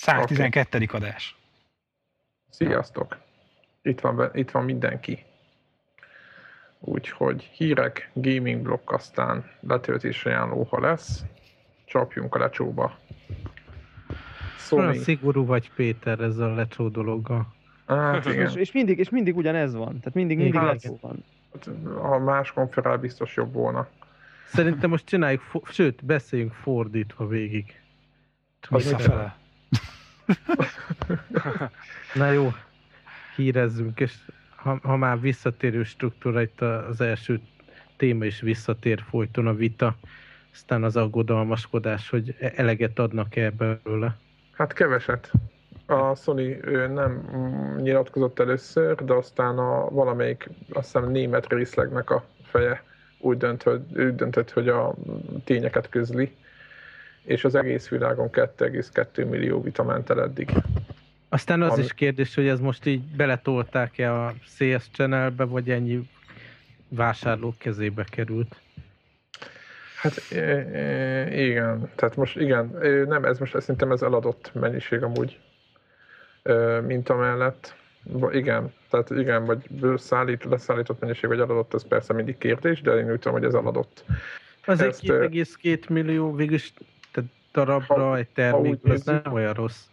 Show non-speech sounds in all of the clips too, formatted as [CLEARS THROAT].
112. Okay. adás. Sziasztok! Itt van, itt van mindenki. Úgyhogy hírek, gaming blokk, aztán letöltés ajánló, ha lesz. Csapjunk a lecsóba. Sony. Olyan szigorú vagy Péter ezzel a lecsó dologgal. Hát, igen. és, és, mindig, és mindig ugyanez van. Tehát mindig, mindig hát, lecsó van. Ha más konferál biztos jobb volna. Szerintem most csináljuk, sőt, beszéljünk fordítva végig. Visszafele. Na jó, hírezzünk, és ha, ha már visszatérő struktúra, itt az első téma is visszatér folyton a vita, aztán az aggodalmaskodás, hogy eleget adnak-e belőle. Hát keveset. A Sony ő nem nyilatkozott először, de aztán a valamelyik, azt hiszem német részlegnek a feje úgy, dönt, hogy, úgy döntött, hogy a tényeket közli, és az egész világon 2,2 millió vita ment el eddig. Aztán az Ami... is kérdés, hogy ez most így beletolták-e a CS channelbe, vagy ennyi vásárlók kezébe került? Hát igen, tehát most igen, nem, ez most szerintem ez eladott mennyiség amúgy, mint amellett. Igen, tehát igen, vagy szállít, leszállított mennyiség, vagy eladott, ez persze mindig kérdés, de én úgy tudom, hogy ez eladott. Az egy 2,2 millió végülis darabra ha, egy termékből, ez nem olyan rossz.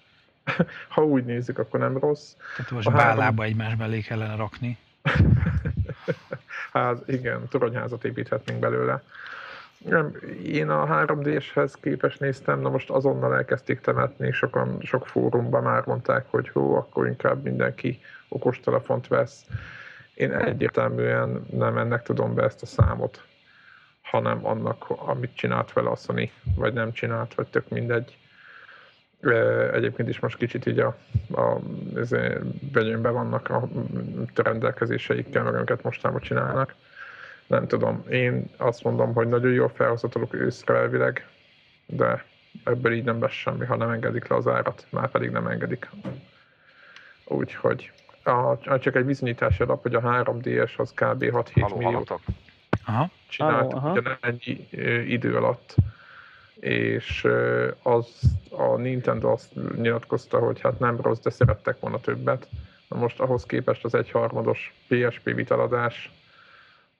[LAUGHS] ha úgy nézzük, akkor nem rossz. Tehát most bálába három... egymás belé kellene rakni. [LAUGHS] hát igen, toronyházat építhetnénk belőle. Nem, én a 3D-shez képes néztem, na most azonnal elkezdték temetni, sokan, sok fórumban már mondták, hogy hó, akkor inkább mindenki okostelefont vesz. Én egyértelműen nem ennek tudom be ezt a számot, hanem annak, amit csinált vele a Sony, vagy nem csinált, vagy tök mindegy. Egyébként is most kicsit így a, a begyönbe vannak a rendelkezéseikkel, meg amiket mostában csinálnak nem tudom, én azt mondom, hogy nagyon jól felhozhatók őszre elvileg, de ebből így nem lesz semmi, ha nem engedik le az árat, már pedig nem engedik. Úgyhogy a, csak egy bizonyítási alap, hogy a 3DS az kb. 6-7 milliót aha. csinált ennyi idő alatt és az, a Nintendo azt nyilatkozta, hogy hát nem rossz, de szerettek volna többet. Na most ahhoz képest az egyharmados PSP vitaladás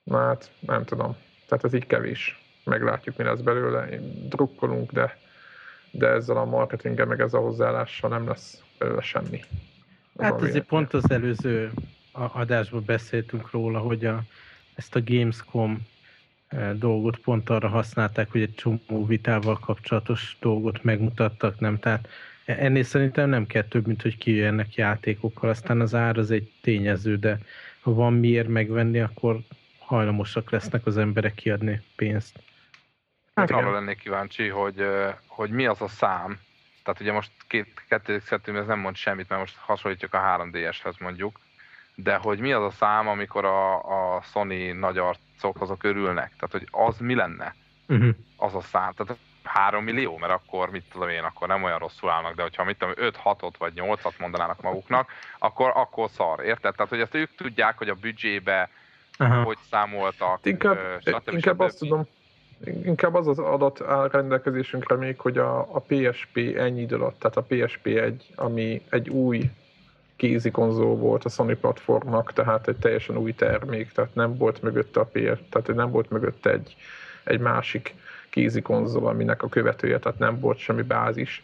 Na hát, nem tudom. Tehát ez így kevés. Meglátjuk, mi lesz belőle. Én drukkolunk, de, de ezzel a marketinggel, meg ezzel a hozzáállással nem lesz belőle semmi. Az hát azért pont az előző adásban beszéltünk róla, hogy a, ezt a Gamescom eh, dolgot pont arra használták, hogy egy csomó vitával kapcsolatos dolgot megmutattak, nem? Tehát ennél szerintem nem kell több, mint hogy kijöjjenek játékokkal, aztán az ár az egy tényező, de ha van miért megvenni, akkor hajlamosak lesznek az emberek kiadni pénzt. Hát arra lennék kíváncsi, hogy, hogy mi az a szám, tehát ugye most két, kettődik ez nem mond semmit, mert most hasonlítjuk a 3DS-hez mondjuk, de hogy mi az a szám, amikor a, a Sony nagy arcok azok örülnek, tehát hogy az mi lenne? Uh-huh. Az a szám, tehát 3 millió, mert akkor mit tudom én, akkor nem olyan rosszul állnak, de hogyha mit tudom, 5-6-ot vagy 8-at mondanának maguknak, akkor, akkor szar, érted? Tehát, hogy ezt ők tudják, hogy a büdzsébe Aha. hogy számoltak. Inkább, stb. inkább azt tudom, inkább az az adat áll rendelkezésünkre még, hogy a, a PSP ennyi idő alatt, tehát a PSP egy, ami egy új kézi konzol volt a Sony platformnak, tehát egy teljesen új termék, tehát nem volt mögötte a PS, tehát nem volt mögötte egy, egy másik kézi konzol, aminek a követője, tehát nem volt semmi bázis,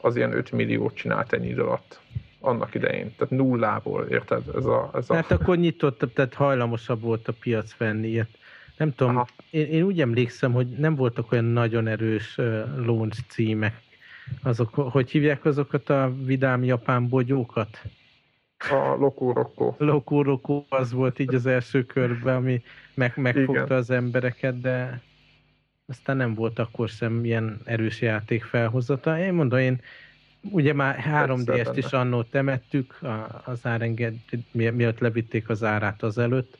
az ilyen 5 milliót csinált ennyi idő alatt annak idején. Tehát nullából, érted? Ez a, ez a... Hát akkor nyitottabb, tehát hajlamosabb volt a piac venni ilyet. Nem tudom, én, én úgy emlékszem, hogy nem voltak olyan nagyon erős uh, launch címek. Azok, hogy hívják azokat a vidám japán bogyókat? A Lokuroko. Lokuroko az volt így az első körben, ami meg, megfogta Igen. az embereket, de aztán nem volt akkor sem ilyen erős játék felhozata. Én mondom, én Ugye már 3D-est is annó temettük, az árenged, miatt levitték az árát az előtt.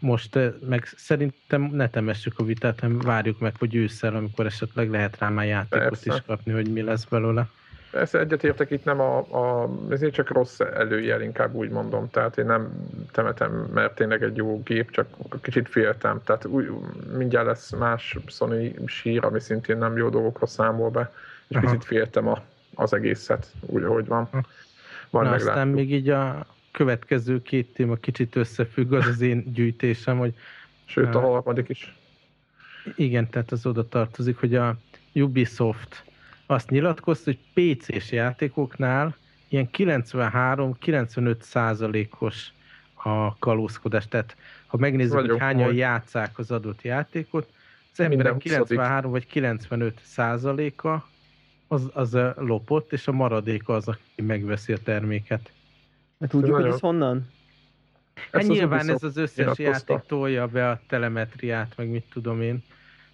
Most eh, meg szerintem ne temessük a vitát, hanem várjuk meg, hogy ősszel, amikor esetleg lehet rá már játékot Persze. is kapni, hogy mi lesz belőle. Persze egyetértek itt nem a, a, ezért csak rossz előjel, inkább úgy mondom. Tehát én nem temetem, mert tényleg egy jó gép, csak kicsit féltem. Tehát úgy, mindjárt lesz más Sony sír, ami szintén nem jó dolgokra számol be, és Aha. kicsit féltem a, az egészet, úgy, ahogy van. van Na, aztán még így a következő két téma kicsit összefügg, az az én gyűjtésem, hogy... Sőt, a harmadik is. Igen, tehát az oda tartozik, hogy a Ubisoft azt nyilatkozta, hogy PC-s játékoknál ilyen 93-95 százalékos a kalózkodás. Tehát ha megnézzük, Vagyok hogy hányan hogy... játszák az adott játékot, az emberek 93 vagy 95 százaléka az, az lopott, és a maradéka az, aki megveszi a terméket. Hát tudjuk, hogy ez honnan? Hát nyilván ez az összes játék tolja be a telemetriát, meg mit tudom én.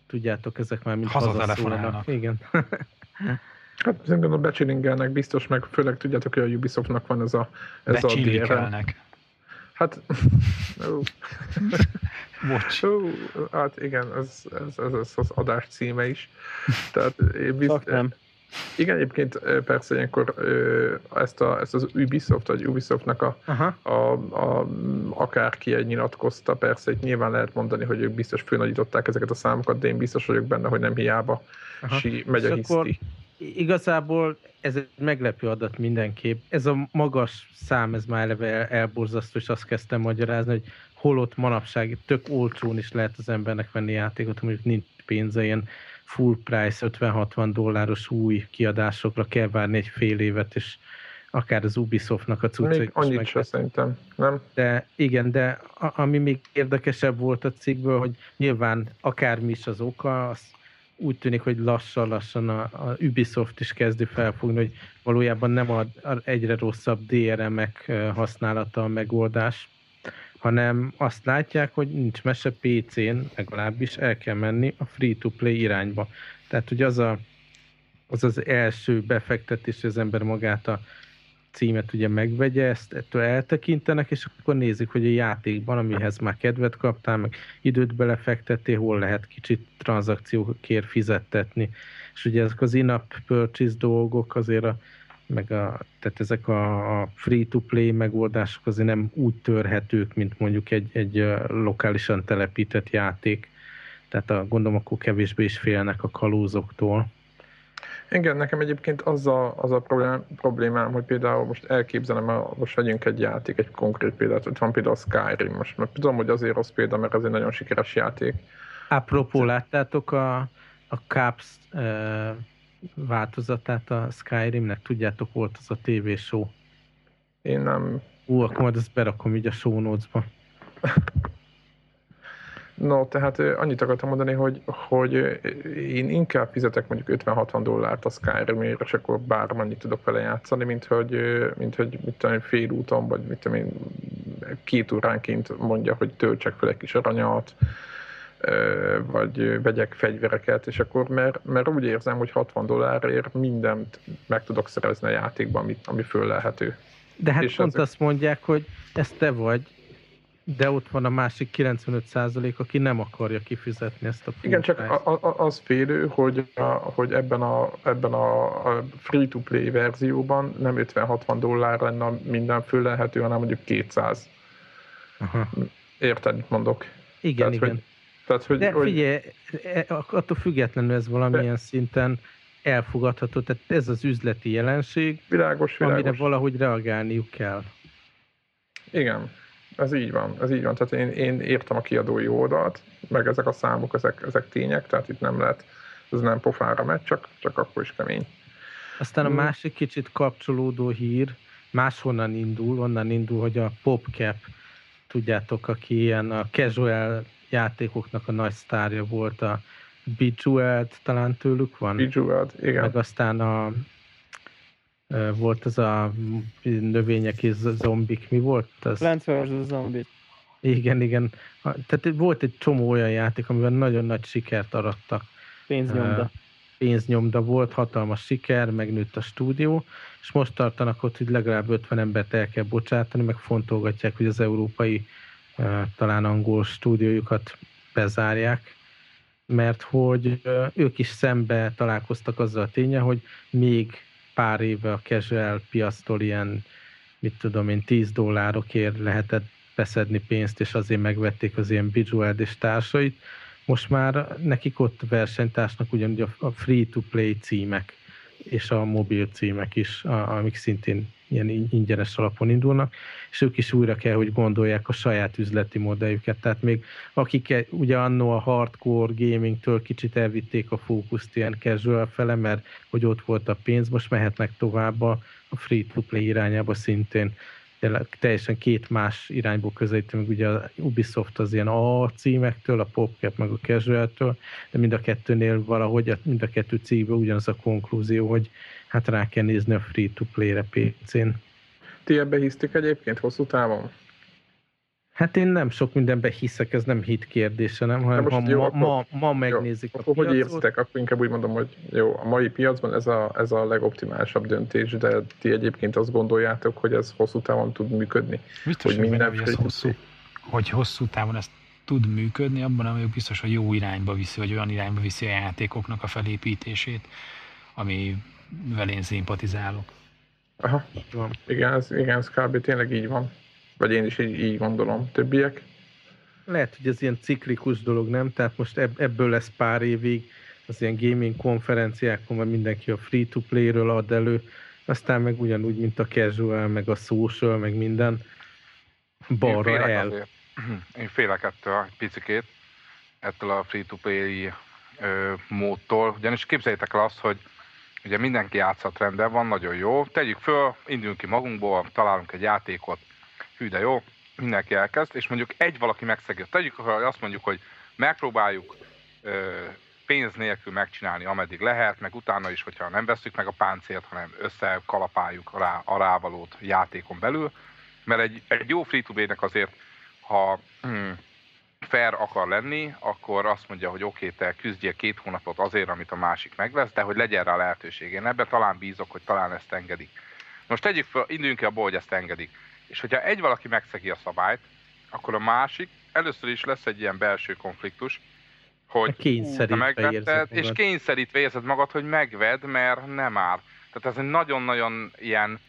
Tudjátok, ezek már mind hazaszólnak. Igen. [LAUGHS] Hát szerintem a becsilingelnek biztos, meg főleg tudjátok, hogy a Ubisoftnak van ez a, ez a DRM. Hát, [LAUGHS] Bocs. hát igen, ez, ez, ez, ez az adás címe is. Tehát én bizt, nem. Igen, egyébként persze ilyenkor ezt, a, ezt az Ubisoft, vagy Ubisoftnak a, a, a, akárki egy nyilatkozta, persze itt nyilván lehet mondani, hogy ők biztos főnagyították ezeket a számokat, de én biztos vagyok benne, hogy nem hiába si, megy a hiszti. Igazából ez egy meglepő adat mindenképp. Ez a magas szám, ez már eleve elborzasztó, és azt kezdtem magyarázni, hogy holott manapság tök olcsón is lehet az embernek venni játékot, mondjuk nincs pénze, ilyen full price 50-60 dolláros új kiadásokra kell várni egy fél évet, és akár az Ubisoftnak a cuccait Még annyit meg... se szerintem, nem? De igen, de a, ami még érdekesebb volt a cikkből, hogy nyilván akármi is az oka, az úgy tűnik, hogy lassan-lassan a, a Ubisoft is kezdi felfogni, hogy valójában nem a, a egyre rosszabb DRM-ek használata a megoldás, hanem azt látják, hogy nincs mese PC-n, legalábbis el kell menni a free-to-play irányba. Tehát, hogy az a, az, az első befektetés, hogy az ember magát a címet ugye megvegye, ezt ettől eltekintenek, és akkor nézik, hogy a játékban, amihez már kedvet kaptál, meg időt belefektettél, hol lehet kicsit tranzakciókért fizettetni. És ugye ezek az in-app purchase dolgok azért a meg a, tehát ezek a, a free-to-play megoldások azért nem úgy törhetők, mint mondjuk egy, egy lokálisan telepített játék. Tehát a, gondolom akkor kevésbé is félnek a kalózoktól. Igen, nekem egyébként az a, az a problém, problémám, hogy például most elképzelem, most vegyünk egy játék, egy konkrét példát, hogy van például a Skyrim, most mert tudom, hogy azért rossz példa, mert ez egy nagyon sikeres játék. Apropó, láttátok a, a Caps változatát a Skyrimnek? Tudjátok, volt az a TV show. Én nem. Ú, akkor majd ezt berakom így a show notes-ba. [LAUGHS] No, tehát annyit akartam mondani, hogy, hogy én inkább fizetek mondjuk 50-60 dollárt a Skyrimért, és akkor bármennyit tudok vele játszani, mint hogy, mint hogy mit tudom, fél úton, vagy mit tudom én, két óránként mondja, hogy töltsek fel egy kis aranyat, vagy vegyek fegyvereket, és akkor, mert, mert úgy érzem, hogy 60 dollárért mindent meg tudok szerezni a játékban, ami, ami föllelhető. De hát és pont ezek... azt mondják, hogy ez te vagy, de ott van a másik 95% aki nem akarja kifizetni ezt a Igen, csak a, a, az félő, hogy, a, hogy ebben a, ebben a, a free-to-play verzióban nem 50-60 dollár lenne minden föllelhető, hanem mondjuk 200. Aha. Érted, mondok? Igen, Tehát, igen. Hogy, tehát, hogy, De figyelj, e, attól függetlenül ez valamilyen de... szinten elfogadható, tehát ez az üzleti jelenség, világos, világos. amire valahogy reagálniuk kell. Igen, ez így van, ez így van. Tehát én, én értem a kiadói oldalt, meg ezek a számok, ezek, ezek tények, tehát itt nem lehet, ez nem pofára megy, csak, csak akkor is kemény. Aztán a hmm. másik kicsit kapcsolódó hír, máshonnan indul, onnan indul, hogy a PopCap, tudjátok, aki ilyen a casual játékoknak a nagy sztárja volt a Bejeweled, talán tőlük van? Bejeweled, igen. Meg aztán a volt az a növények és zombik, mi volt az? Plants vs. Zombie. Igen, igen. Tehát volt egy csomó olyan játék, amiben nagyon nagy sikert arattak. Pénznyomda. Pénznyomda volt, hatalmas siker, megnőtt a stúdió, és most tartanak ott, hogy legalább 50 embert el kell bocsátani, meg fontolgatják, hogy az európai talán angol stúdiójukat bezárják, mert hogy ők is szembe találkoztak azzal a ténye, hogy még pár éve a casual piasztól ilyen, mit tudom én, 10 dollárokért lehetett beszedni pénzt, és azért megvették az ilyen Bejeweled és társait. Most már nekik ott versenytársnak ugyanúgy a free-to-play címek. és a mobil címek is, amik szintén ilyen ingyenes alapon indulnak, és ők is újra kell, hogy gondolják a saját üzleti modelljüket. Tehát még akik ugye annó a hardcore gamingtől kicsit elvitték a fókuszt ilyen casual fele, mert hogy ott volt a pénz, most mehetnek tovább a free-to-play irányába szintén teljesen két más irányból közelítünk, ugye a Ubisoft az ilyen A címektől, a PopCap meg a Casual-től, de mind a kettőnél valahogy, mind a kettő cégben ugyanaz a konklúzió, hogy hát rá kell nézni a free-to-play-re PC-n. Ti ebbe hisztik egyébként hosszú távon? Hát én nem sok mindenben hiszek, ez nem hit kérdése, nem? Hanem ha jó, ma, akkor, ma, ma megnézik jó, a akkor piacot. Hogy érzitek? Akkor inkább úgy mondom, hogy jó, a mai piacban ez a, ez a legoptimálisabb döntés, de ti egyébként azt gondoljátok, hogy ez hosszú távon tud működni? Biztos, hogy, minden hogy ez hosszú, hogy hosszú távon ez tud működni, abban nem vagyok biztos, hogy jó irányba viszi, vagy olyan irányba viszi a játékoknak a felépítését, amivel én szimpatizálok. Aha, van. Igen, ez, igen, ez kb. tényleg így van. Vagy én is így, így gondolom. Többiek? Lehet, hogy ez ilyen ciklikus dolog, nem? Tehát most ebből lesz pár évig az ilyen gaming konferenciákon, mert mindenki a free-to-play-ről ad elő, aztán meg ugyanúgy, mint a casual, meg a social, meg minden, balra én el. Azért. [CLEARS THROAT] Én félek ettől egy picikét, ettől a free-to-play módtól, ugyanis képzeljétek el azt, hogy ugye mindenki játszhat rendben van, nagyon jó, tegyük föl, induljunk ki magunkból, találunk egy játékot, hű de jó, mindenki elkezd, és mondjuk egy valaki megszegi. Tegyük, hogy azt mondjuk, hogy megpróbáljuk ö, pénz nélkül megcsinálni, ameddig lehet, meg utána is, hogyha nem veszük meg a páncélt, hanem összekalapáljuk rá a rávalót játékon belül, mert egy, egy jó free to nek azért, ha hmm, fair akar lenni, akkor azt mondja, hogy oké, okay, te küzdjél két hónapot azért, amit a másik megvesz, de hogy legyen rá lehetőség. Én ebben talán bízok, hogy talán ezt engedik. Most tegyük fel, induljunk ki abból, hogy ezt engedik. És hogyha egy valaki megszegi a szabályt, akkor a másik, először is lesz egy ilyen belső konfliktus, hogy kényszerítve megvetted, és kényszerítve érzed magad, hogy megved, mert nem áll. Tehát ez egy nagyon-nagyon ilyen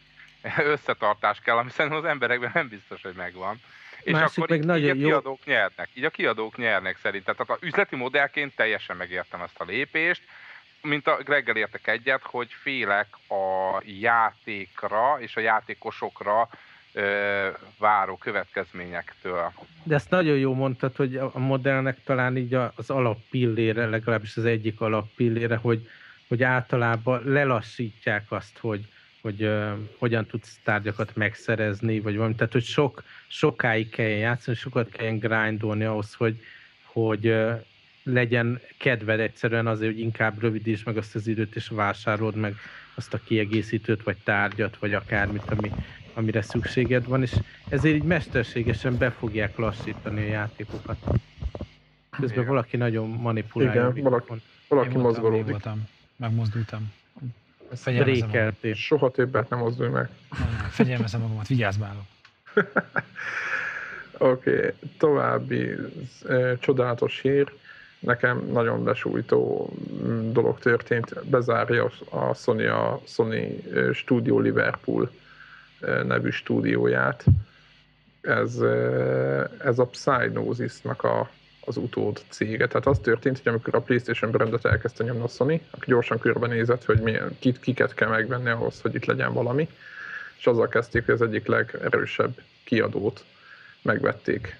[LAUGHS] összetartás kell, ami szerintem az emberekben nem biztos, hogy megvan. És Másik akkor meg így, nagyon így a kiadók jó. nyernek. Így a kiadók nyernek szerintem. Tehát az üzleti modellként teljesen megértem ezt a lépést, mint a Greggel értek egyet, hogy félek a játékra és a játékosokra váró következményektől. De ezt nagyon jó mondtad, hogy a modellnek talán így az alappillére, legalábbis az egyik alappillére, hogy, hogy általában lelassítják azt, hogy, hogy uh, hogyan tudsz tárgyakat megszerezni, vagy valami. Tehát, hogy sok, sokáig kell játszani, sokat kell grindolni ahhoz, hogy, hogy uh, legyen kedved egyszerűen azért, hogy inkább rövidíts meg azt az időt, és vásárolod meg azt a kiegészítőt, vagy tárgyat, vagy akármit, ami amire szükséged van, és ezért így mesterségesen be fogják lassítani a játékokat. Közben Igen. valaki nagyon manipulálja. Igen, valaki, valaki mozgolódik. Megmozdultam. Brékeltél. Soha többet nem mozdulj meg. Fegyelmezem magamat, vigyázz bálok. [LAUGHS] Oké, okay. további csodálatos hír. Nekem nagyon besújtó mm, dolog történt. Bezárja a Sony a Sony Studio Liverpool nevű stúdióját. Ez, ez a Psygnosis-nak a, az utód cége. Tehát az történt, hogy amikor a PlayStation brandet elkezdte nyomni a Sony, akkor gyorsan körbenézett, hogy milyen, kit, kiket kell megvenni ahhoz, hogy itt legyen valami, és azzal kezdték, hogy az egyik legerősebb kiadót megvették,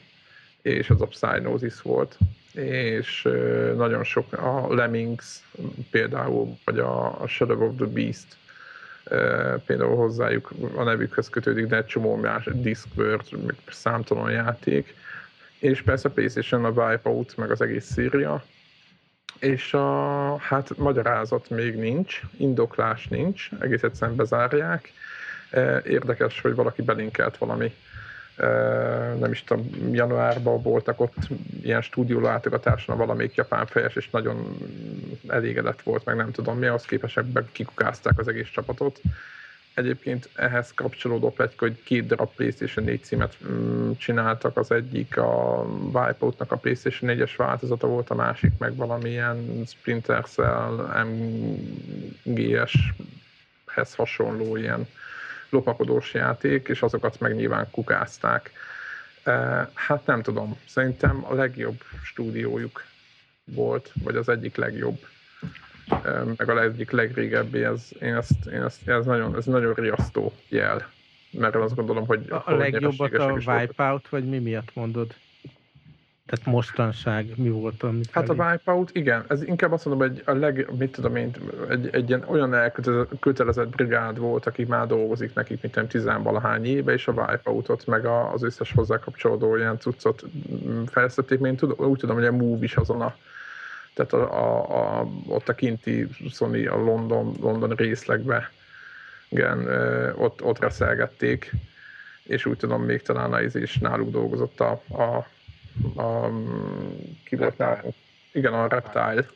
és az a Psygnosis volt. És nagyon sok a Lemmings például, vagy a Shadow of the Beast például hozzájuk a nevükhöz kötődik, de egy csomó más Discworld, számtalan játék, és persze PlayStation a Wipeout, meg az egész szíria, és a hát magyarázat még nincs, indoklás nincs, egész egyszerűen bezárják. Érdekes, hogy valaki belinkelt valami nem is tudom, januárban voltak ott ilyen stúdió látogatáson valamelyik japán fejes, és nagyon elégedett volt, meg nem tudom mi, az képesek kikukázták az egész csapatot. Egyébként ehhez kapcsolódó pletyka, hogy két darab PlayStation 4 címet mm, csináltak, az egyik a Wipeout-nak a PlayStation 4-es változata volt, a másik meg valamilyen Splinter Cell MGS-hez hasonló ilyen lopakodós játék, és azokat meg nyilván kukázták. Hát nem tudom, szerintem a legjobb stúdiójuk volt, vagy az egyik legjobb. Meg a egyik legrégebbi, ez, én ezt, én ezt, ez, nagyon, ez nagyon riasztó jel. Mert azt gondolom, hogy... A, a legjobbat a Wipeout, vagy mi miatt mondod? Tehát mostanság mi volt, amit Hát a Wipeout, igen, ez inkább azt mondom, hogy a leg, mit tudom én, egy, egy ilyen olyan elkötelezett brigád volt, aki már dolgozik nekik, mint nem tizenvalahány éve, és a Wipeoutot, meg a, az összes hozzá kapcsolódó ilyen cuccot fejlesztették, én tudom, úgy tudom, hogy a Move is azon a tehát a, a, a, ott a kinti Sony a London, London részlegbe igen, ott, ott reszelgették, és úgy tudom, még talán az is náluk dolgozott a, a a, ki volt nálunk? Igen, a Reptile.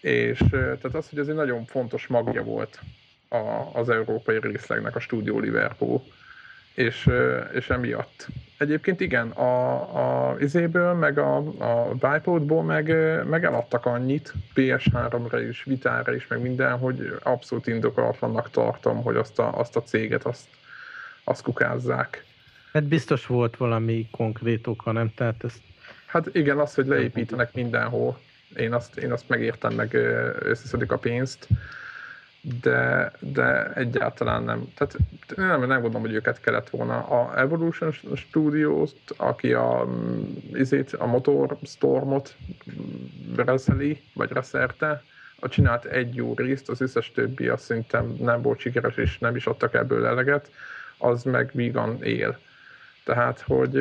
És tehát az, hogy ez egy nagyon fontos magja volt a, az európai részlegnek a stúdió Liverpool, és, és emiatt. Egyébként igen, a, a izéből, meg a, a Bipodból meg, meg eladtak annyit, PS3-ra is, Vitára is, meg minden, hogy abszolút indokolatlannak tartom, hogy azt a, azt a céget, azt, azt kukázzák. Hát biztos volt valami konkrét oka, nem? Tehát ezt... Hát igen, az, hogy leépítenek mindenhol. Én azt, én azt megértem, meg összeszedik a pénzt, de, de egyáltalán nem. Tehát nem, nem gondolom, hogy őket kellett volna. A Evolution Studios, aki a, izét, a Motor Stormot reszeli, vagy reszerte, a csinált egy jó részt, az összes többi azt szerintem nem volt sikeres, és nem is adtak ebből eleget, az meg vígan él. Tehát, hogy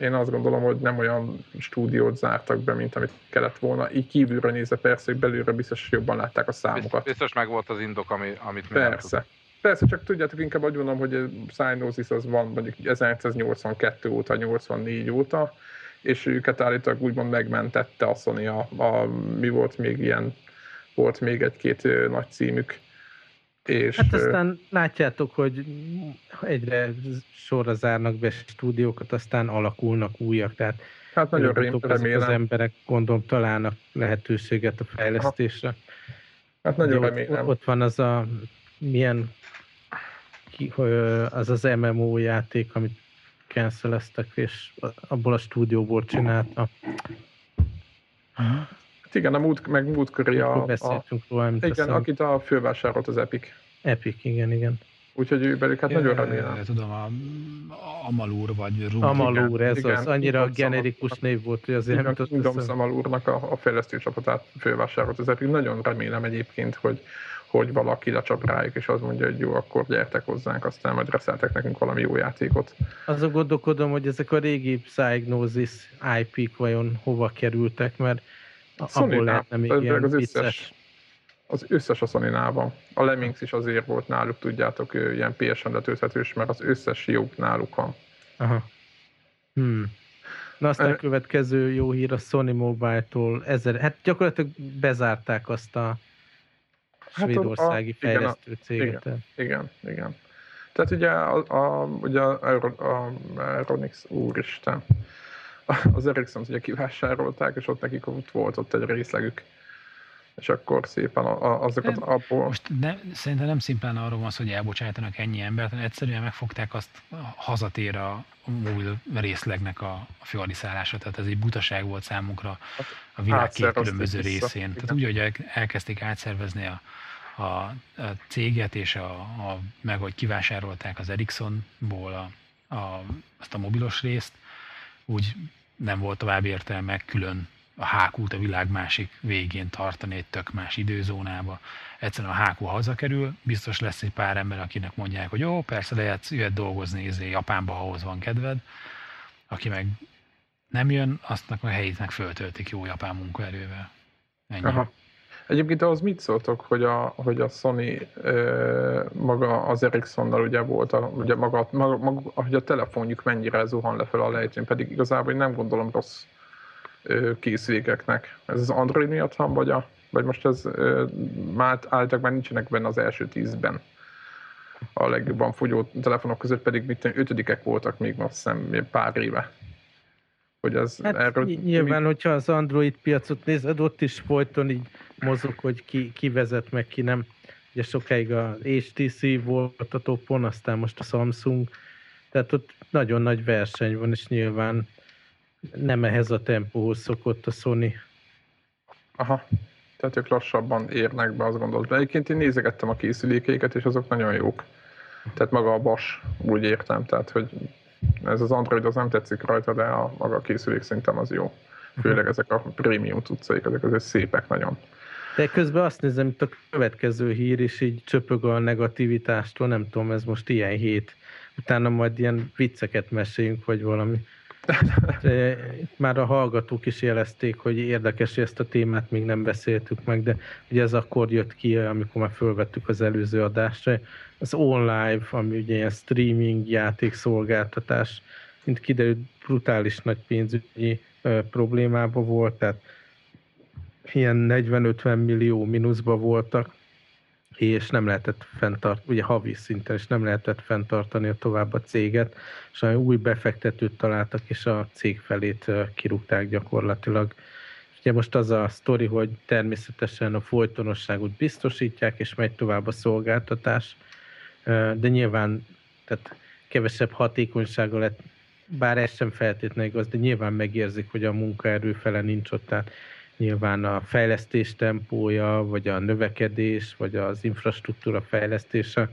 én azt gondolom, hogy nem olyan stúdiót zártak be, mint amit kellett volna. Így kívülről nézve persze, hogy belülről biztos jobban látták a számokat. Biztos meg volt az indok, ami, amit mi Persze. Persze, csak tudjátok, inkább úgy mondom, hogy Cyanosis az van mondjuk 1982 óta, 84 óta, és őket állítólag úgymond megmentette a Sony, a, a, mi volt még ilyen, volt még egy-két nagy címük, és, hát aztán látjátok, hogy egyre sorra zárnak be stúdiókat, aztán alakulnak újak, tehát hát nagyon remélem. az emberek gondolom találnak lehetőséget a fejlesztésre. Hát nagyon Ugye remélem. Ott, ott van az a milyen az az MMO játék, amit canceleztek, és abból a stúdióból csinálta. Igen, a múlt, meg múltkori a, a, róla, igen, akit a fővásárolt az Epic. Epic, igen, igen. Úgyhogy ő belük, hát nagyon remélem. Tudom, a Amalur vagy Rum. Amalur, ez igen, az. Annyira igen, generikus név volt, hogy azért nem tudott Tudom Amalurnak a, a fejlesztő csapatát fővásárolt az Epic. Nagyon remélem egyébként, hogy hogy valaki lecsap rájuk, és azt mondja, hogy jó, akkor gyertek hozzánk, aztán majd reszeltek nekünk valami jó játékot. Azon gondolkodom, hogy ezek a régi Psygnosis IP-k vajon hova kerültek, mert abból lehetne még ilyen az összes, az összes a sony van. A Lemmings is azért volt náluk, tudjátok, ilyen PS-en letölthetős, mert az összes jó náluk van. Aha. Hmm. Na aztán a következő jó hír a Sony Mobile-tól ezer, hát gyakorlatilag bezárták azt a hát svédországi a, fejlesztő igen, céget. Igen, igen, igen. Tehát ugye a, a, ugye a, a, a Aeronix, úristen, az Ericsson ugye kivásárolták, és ott nekik ott volt ott egy részlegük. És akkor szépen azokat abból... Most ne, szerintem nem szimplán arról van szó, hogy elbocsájtanak ennyi embert, hanem egyszerűen megfogták azt hazatér a mobil részlegnek a, a főadiszállása, tehát ez egy butaság volt számunkra a világ két különböző részén. Tehát úgy, hogy elkezdték átszervezni a, a, a céget, és a, a, meg hogy kivásárolták az Ericssonból a, a, azt a mobilos részt, úgy nem volt tovább értelme külön a hákút a világ másik végén tartani egy tök más időzónába. Egyszerűen a hákú hazakerül, biztos lesz egy pár ember, akinek mondják, hogy jó, persze lehet, jöhet dolgozni izé, Japánba, ahhoz van kedved. Aki meg nem jön, aztnak a helyét meg föltöltik jó japán munkaerővel. Ennyi. Aha. Egyébként ahhoz mit szóltok, hogy a, hogy a Sony ö, maga az Ericssonnal ugye volt, a, ugye maga, maga, maga, hogy a telefonjuk mennyire zuhan lefelé a lejtőn, pedig igazából nem gondolom rossz készülékeknek. Ez az Android miatt van, vagy, a, vagy most ez már állítólag már nincsenek benne az első tízben. A legjobban fogyó telefonok között pedig mit ötödikek voltak még azt hiszem pár éve. Hogy ez hát erről, nyilván, mi... hogyha az Android piacot nézed, ott is folyton így mozog, hogy ki, ki vezet meg, ki nem. Ugye sokáig a HTC volt a topon, aztán most a Samsung, tehát ott nagyon nagy verseny van, és nyilván nem ehhez a tempóhoz szokott a Sony. Aha. Tehát ők lassabban érnek be, azt gondolod. De egyébként én nézegettem a készülékeiket, és azok nagyon jók. Tehát maga a BAS, úgy értem, tehát hogy ez az Android az nem tetszik rajta, de a maga a készülék szerintem az jó. Főleg ezek a prémium cuccaik, ezek azért szépek nagyon. De közben azt nézem, itt a következő hír is így csöpög a negativitástól, nem tudom, ez most ilyen hét. Utána majd ilyen vicceket meséljünk, vagy valami. Már a hallgatók is jelezték, hogy érdekes, hogy ezt a témát még nem beszéltük meg, de ugye ez akkor jött ki, amikor már fölvettük az előző adásra. Az online, ami ugye ilyen streaming játékszolgáltatás, mint kiderült, brutális nagy pénzügyi problémába volt, tehát ilyen 40-50 millió mínuszba voltak, és nem lehetett fenntart, ugye havi szinten, és nem lehetett fenntartani tovább a céget, és új befektetőt találtak, és a cég felét kirúgták gyakorlatilag. Ugye most az a sztori, hogy természetesen a folytonosságot biztosítják, és megy tovább a szolgáltatás, de nyilván tehát kevesebb hatékonysága lett, bár ez sem feltétlenül igaz, de nyilván megérzik, hogy a munkaerő fele nincs ott, tehát nyilván a fejlesztés tempója, vagy a növekedés, vagy az infrastruktúra fejlesztése,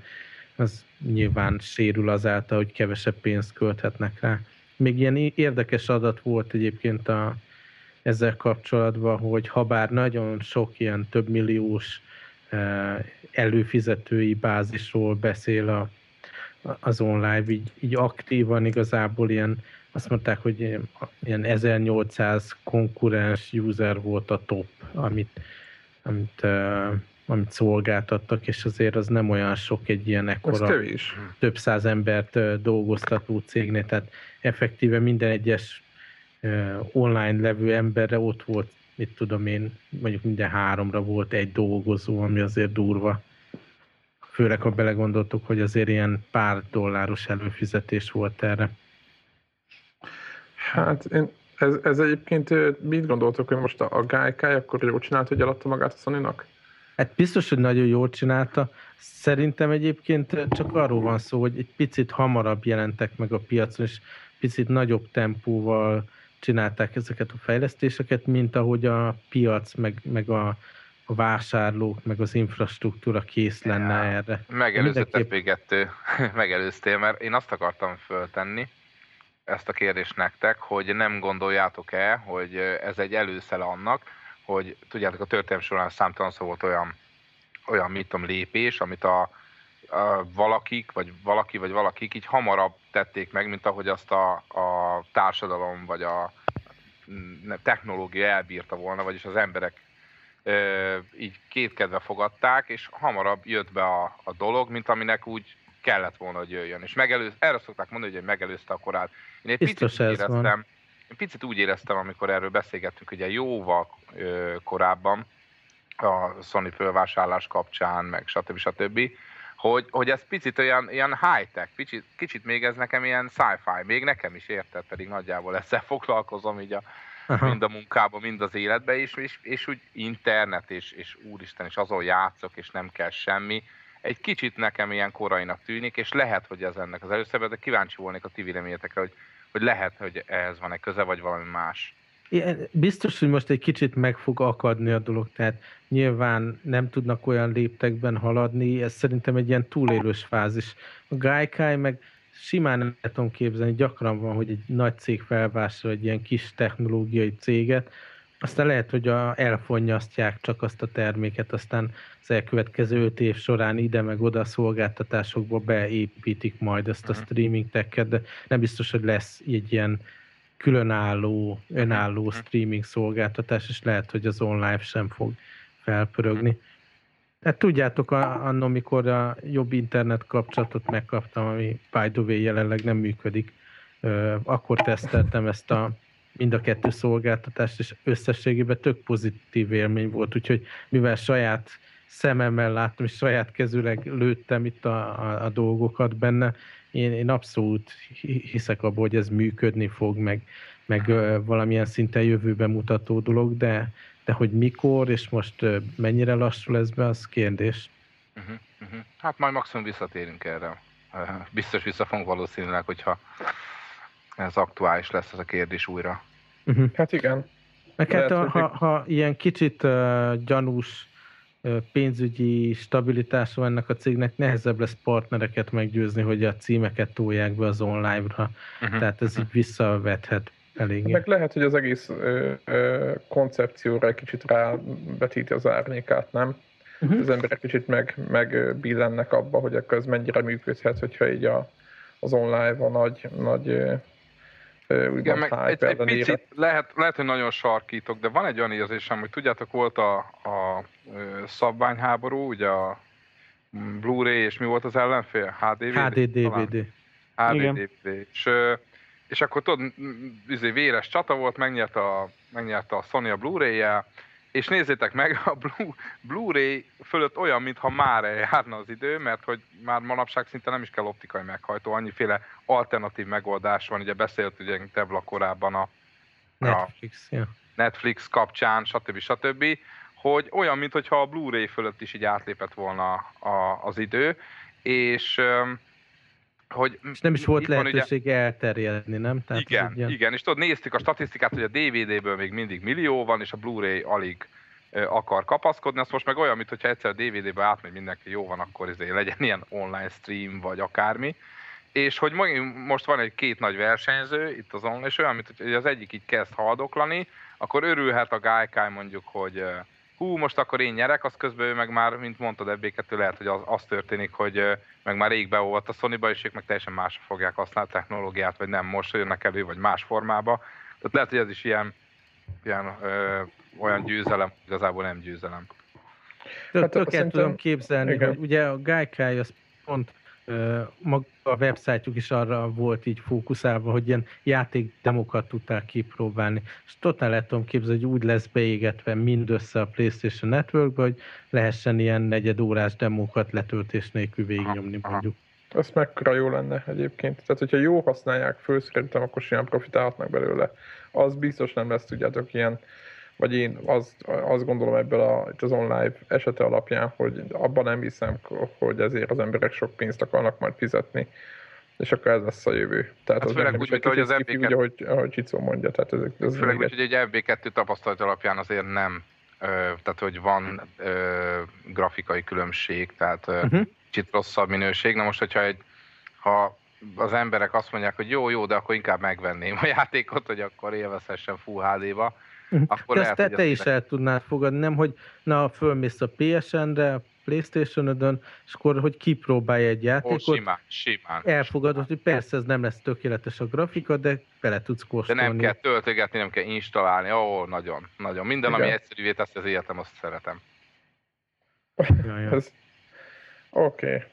az nyilván sérül azáltal, hogy kevesebb pénzt költhetnek rá. Még ilyen érdekes adat volt egyébként a, ezzel kapcsolatban, hogy ha bár nagyon sok ilyen több milliós e, előfizetői bázisról beszél a, az online, így, így aktívan igazából ilyen azt mondták, hogy ilyen 1800 konkurens user volt a top, amit, amit, uh, amit szolgáltattak, és azért az nem olyan sok egy ilyen ekkora több száz embert uh, dolgoztató cégnél, tehát effektíve minden egyes uh, online levő emberre ott volt, mit tudom én, mondjuk minden háromra volt egy dolgozó, ami azért durva. Főleg, ha belegondoltuk, hogy azért ilyen pár dolláros előfizetés volt erre. Hát én, ez, ez egyébként mit gondoltok, hogy most a, a Gaikai akkor jól csinált, hogy eladta magát a sony -nak? Hát biztos, hogy nagyon jól csinálta. Szerintem egyébként csak arról van szó, hogy egy picit hamarabb jelentek meg a piacon, és picit nagyobb tempóval csinálták ezeket a fejlesztéseket, mint ahogy a piac, meg, meg a, a vásárlók, meg az infrastruktúra kész lenne ja, erre. Megelőzött mindenképp... [LAUGHS] megelőztél, mert én azt akartam föltenni, ezt a kérdést nektek, hogy nem gondoljátok-e, hogy ez egy előszele annak, hogy tudjátok, a történelem során számtalan szó volt olyan, olyan mit tudom, lépés, amit a, a valakik, vagy valaki, vagy valakik így hamarabb tették meg, mint ahogy azt a, a társadalom, vagy a technológia elbírta volna, vagyis az emberek ö, így kétkedve fogadták, és hamarabb jött be a, a dolog, mint aminek úgy kellett volna, hogy jöjjön. És megelőz, erre szokták mondani, hogy megelőzte a korát. Én egy Biztos picit úgy éreztem, van. én picit úgy éreztem, amikor erről beszélgettünk, ugye jóval ö, korábban, a Sony fölvásárlás kapcsán, meg stb. stb., hogy, hogy ez picit olyan ilyen high-tech, kicsit, kicsit még ez nekem ilyen sci-fi, még nekem is érted, pedig nagyjából ezzel [LAUGHS] foglalkozom így a, Aha. mind a munkában, mind az életben, és, és, és úgy internet, és, és úristen, és azon játszok, és nem kell semmi, egy kicsit nekem ilyen korainak tűnik, és lehet, hogy ez ennek az először, de kíváncsi volnék a ti véleményetekre, hogy, hogy lehet, hogy ehhez van egy köze, vagy valami más. Igen, biztos, hogy most egy kicsit meg fog akadni a dolog, tehát nyilván nem tudnak olyan léptekben haladni, ez szerintem egy ilyen túlélős fázis. A Gaikai meg simán nem tudom képzelni, gyakran van, hogy egy nagy cég felvásárol egy ilyen kis technológiai céget, aztán lehet, hogy a, elfonnyasztják csak azt a terméket, aztán az elkövetkező öt év során ide meg oda a szolgáltatásokba beépítik majd ezt a mhm. streaming teket, de nem biztos, hogy lesz egy ilyen különálló, önálló mhm. streaming szolgáltatás, és lehet, hogy az online sem fog felpörögni. Hát tudjátok, anno, amikor a jobb internet kapcsolatot megkaptam, ami by the way jelenleg nem működik, akkor teszteltem ezt a mind a kettő szolgáltatást, és összességében tök pozitív élmény volt, úgyhogy mivel saját szememmel láttam, és saját kezűleg lőttem itt a, a, a dolgokat benne, én, én abszolút hiszek abban, hogy ez működni fog, meg, meg valamilyen szinten jövőben mutató dolog, de, de hogy mikor, és most mennyire lassul ez be, az kérdés. Uh-huh, uh-huh. Hát majd maximum visszatérünk erre. Biztos vissza fogunk valószínűleg, hogyha ez aktuális lesz ez a kérdés újra. Uh-huh. Hát igen. Meg hát, ha, ha, ha ilyen kicsit uh, gyanús uh, pénzügyi stabilitása ennek a cégnek, nehezebb lesz partnereket meggyőzni, hogy a címeket tolják be az online-ra. Uh-huh. Tehát ez így visszavethet eléggé. Meg lehet, hogy az egész ö, ö, koncepcióra egy kicsit rávetíti az árnyékát, nem? Uh-huh. Az emberek kicsit meg, megbillennek abba, hogy akkor ez mennyire működhet, hogyha így a, az online van nagy, nagy igen, meg egy, egy picit, lehet, lehet, hogy nagyon sarkítok, de van egy olyan érzésem, hogy tudjátok, volt a, a szabványháború, ugye a Blu-ray, és mi volt az ellenfél? HDVD? HD-DVD. HD-DVD. És, és akkor tudod, izé, véres csata volt, megnyerte a, megnyerte a Sony a Blu-ray-jel, és nézzétek meg, a Blu-ray fölött olyan, mintha már járna az idő, mert hogy már manapság szinte nem is kell optikai meghajtó, annyiféle alternatív megoldás van, ugye beszélt ugye Tevla korábban a, Netflix, a ja. Netflix kapcsán, stb. stb., hogy olyan, mintha a Blu-ray fölött is így átlépett volna a, az idő, és hogy és nem is volt lehetőség ugye, elterjedni, nem? Tehát igen, ilyen... igen, és tudod, néztük a statisztikát, hogy a DVD-ből még mindig millió van, és a Blu-ray alig akar kapaszkodni, azt most meg olyan, mintha egyszer DVD-be átmegy mindenki, jó van, akkor izé legyen ilyen online stream, vagy akármi, és hogy most van egy két nagy versenyző itt az online, és olyan, mint hogy az egyik így kezd haldoklani, akkor örülhet a Gaikai mondjuk, hogy hú, most akkor én nyerek, az közben ő meg már, mint mondtad, ebbékettől lehet, hogy az, az történik, hogy meg már rég beolvadt a sony és ők meg teljesen másra fogják használni a technológiát, vagy nem most jönnek elő, vagy más formába. Tehát lehet, hogy ez is ilyen, ilyen ö, olyan győzelem, igazából nem győzelem. Hát, Tökéletesen tudom képzelni, igen. hogy ugye a Gaikai az pont maga a websájtjuk is arra volt így fókuszálva, hogy ilyen játékdemokat tudtál kipróbálni. És totál lehet tudom képzelni, hogy úgy lesz beégetve mindössze a PlayStation Networkbe, hogy lehessen ilyen negyed órás demókat letöltés nélkül végignyomni mondjuk. Ez mekkora jó lenne egyébként. Tehát, hogyha jó használják föl, szerintem akkor simán profitálhatnak belőle. Az biztos nem lesz, tudjátok, ilyen vagy én azt, azt gondolom ebből a, itt az online esete alapján, hogy abban nem hiszem, hogy ezért az emberek sok pénzt akarnak majd fizetni, és akkor ez lesz a jövő. Tehát hát az főleg úgy, hogy az MB2... Úgy, ahogy, ahogy Csicó mondja. Tehát ez, ez főleg úgy, hogy egy MB2 tapasztalat alapján azért nem, ö, tehát hogy van ö, grafikai különbség, tehát ö, uh-huh. kicsit rosszabb minőség. Na most, hogyha egy, ha az emberek azt mondják, hogy jó, jó, de akkor inkább megvenném a [LAUGHS] játékot, hogy akkor élvezhessen Full HD-ba. Akkor De lehet, te, te is el tudnád fogadni, nem, hogy na, fölmész a PSN-re, Playstation-ödön, és akkor, hogy kipróbálj egy játékot. Ó, simán, simán. Elfogadod, hogy persze ez nem lesz tökéletes a grafika, de bele tudsz kóstolni. De nem kell töltögetni, nem kell installálni. Ó, nagyon, nagyon. Minden, Igen. ami egyszerűvé teszi az életem, azt szeretem. [LAUGHS] Oké.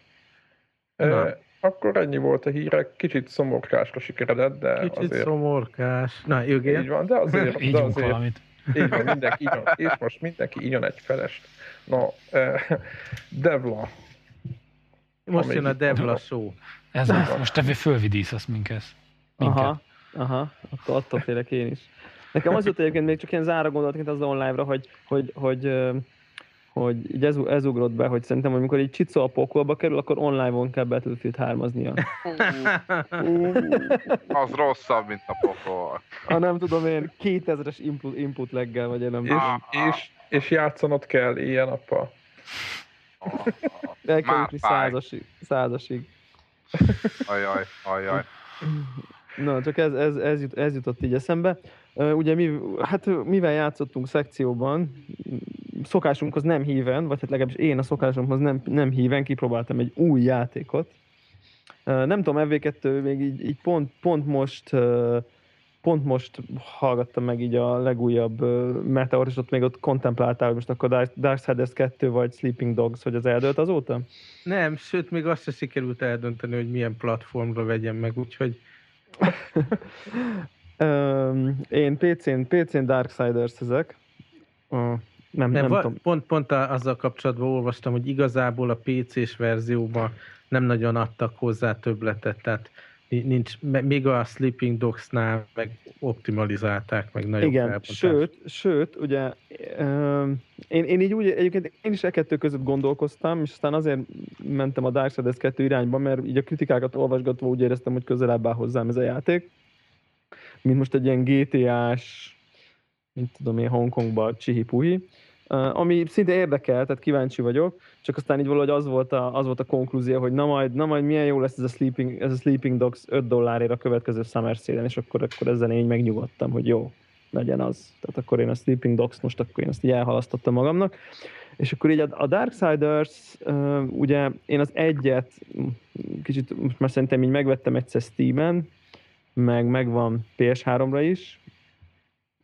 Okay. Akkor ennyi volt a hírek, kicsit szomorkásra sikeredett, de kicsit azért... szomorkás. Na, jögél. Így van, de azért... így de azért valamit. Így van, mindenki igyon, és most mindenki igyon egy felest. Na, eh, Devla. Most jön a Devla show. Ez az, most te fölvidíszasz minket. minket. Aha, aha, attól, attól félek én is. Nekem az jut egyébként még csak ilyen zára gondolatként az online-ra, hogy, hogy, hogy hogy így ez, ez ugrott be, hogy szerintem amikor egy Csicó a pokolba kerül, akkor online-on kell Battlefield 3 az rosszabb, mint a pokol. Ha nem tudom én, 2000-es input, input leggel, vagy én nem és, és, és játszanod kell ilyen nappal. El kell jutni százasig. százasig. Ajaj, ajaj. [LAUGHS] Na, csak ez, ez, ez, jut, ez jutott így eszembe. Ugye mi, hát mivel játszottunk szekcióban, szokásunkhoz nem híven, vagy hát legalábbis én a szokásomhoz nem, nem híven kipróbáltam egy új játékot. Nem tudom, MV2 még így, így pont, pont most pont most hallgattam meg így a legújabb Meteor, és ott még ott kontempláltál, hogy most akkor Darksiders 2 vagy Sleeping Dogs, hogy az eldőlt azóta? Nem, sőt, még azt se sikerült eldönteni, hogy milyen platformra vegyem meg, úgyhogy... Én PC-n, PC-n Darksiders ezek. Nem, nem, nem va- Pont, pont azzal kapcsolatban olvastam, hogy igazából a PC-s verzióban nem nagyon adtak hozzá többletet, tehát nincs, még a Sleeping Dogs-nál meg optimalizálták, meg nagyon Igen, sőt, sőt, ugye én, én így úgy, egyébként én is e kettő között gondolkoztam, és aztán azért mentem a Darksiders 2 irányba, mert így a kritikákat olvasgatva úgy éreztem, hogy közelebb áll hozzám ez a játék, mint most egy ilyen GTA-s mint tudom én, Hongkongba csihi-puhi, ami szinte érdekel, tehát kíváncsi vagyok, csak aztán így valahogy az volt a, az volt a konklúzió, hogy na majd, na majd milyen jó lesz ez a Sleeping, ez a Sleeping Dogs 5 dollárért a következő Summer Sale-en, és akkor, akkor ezzel én megnyugodtam, hogy jó, legyen az. Tehát akkor én a Sleeping Dogs most akkor én ezt így elhalasztottam magamnak. És akkor így a, a Darksiders, uh, ugye én az egyet, kicsit most már szerintem így megvettem egyszer Steam-en, meg megvan PS3-ra is,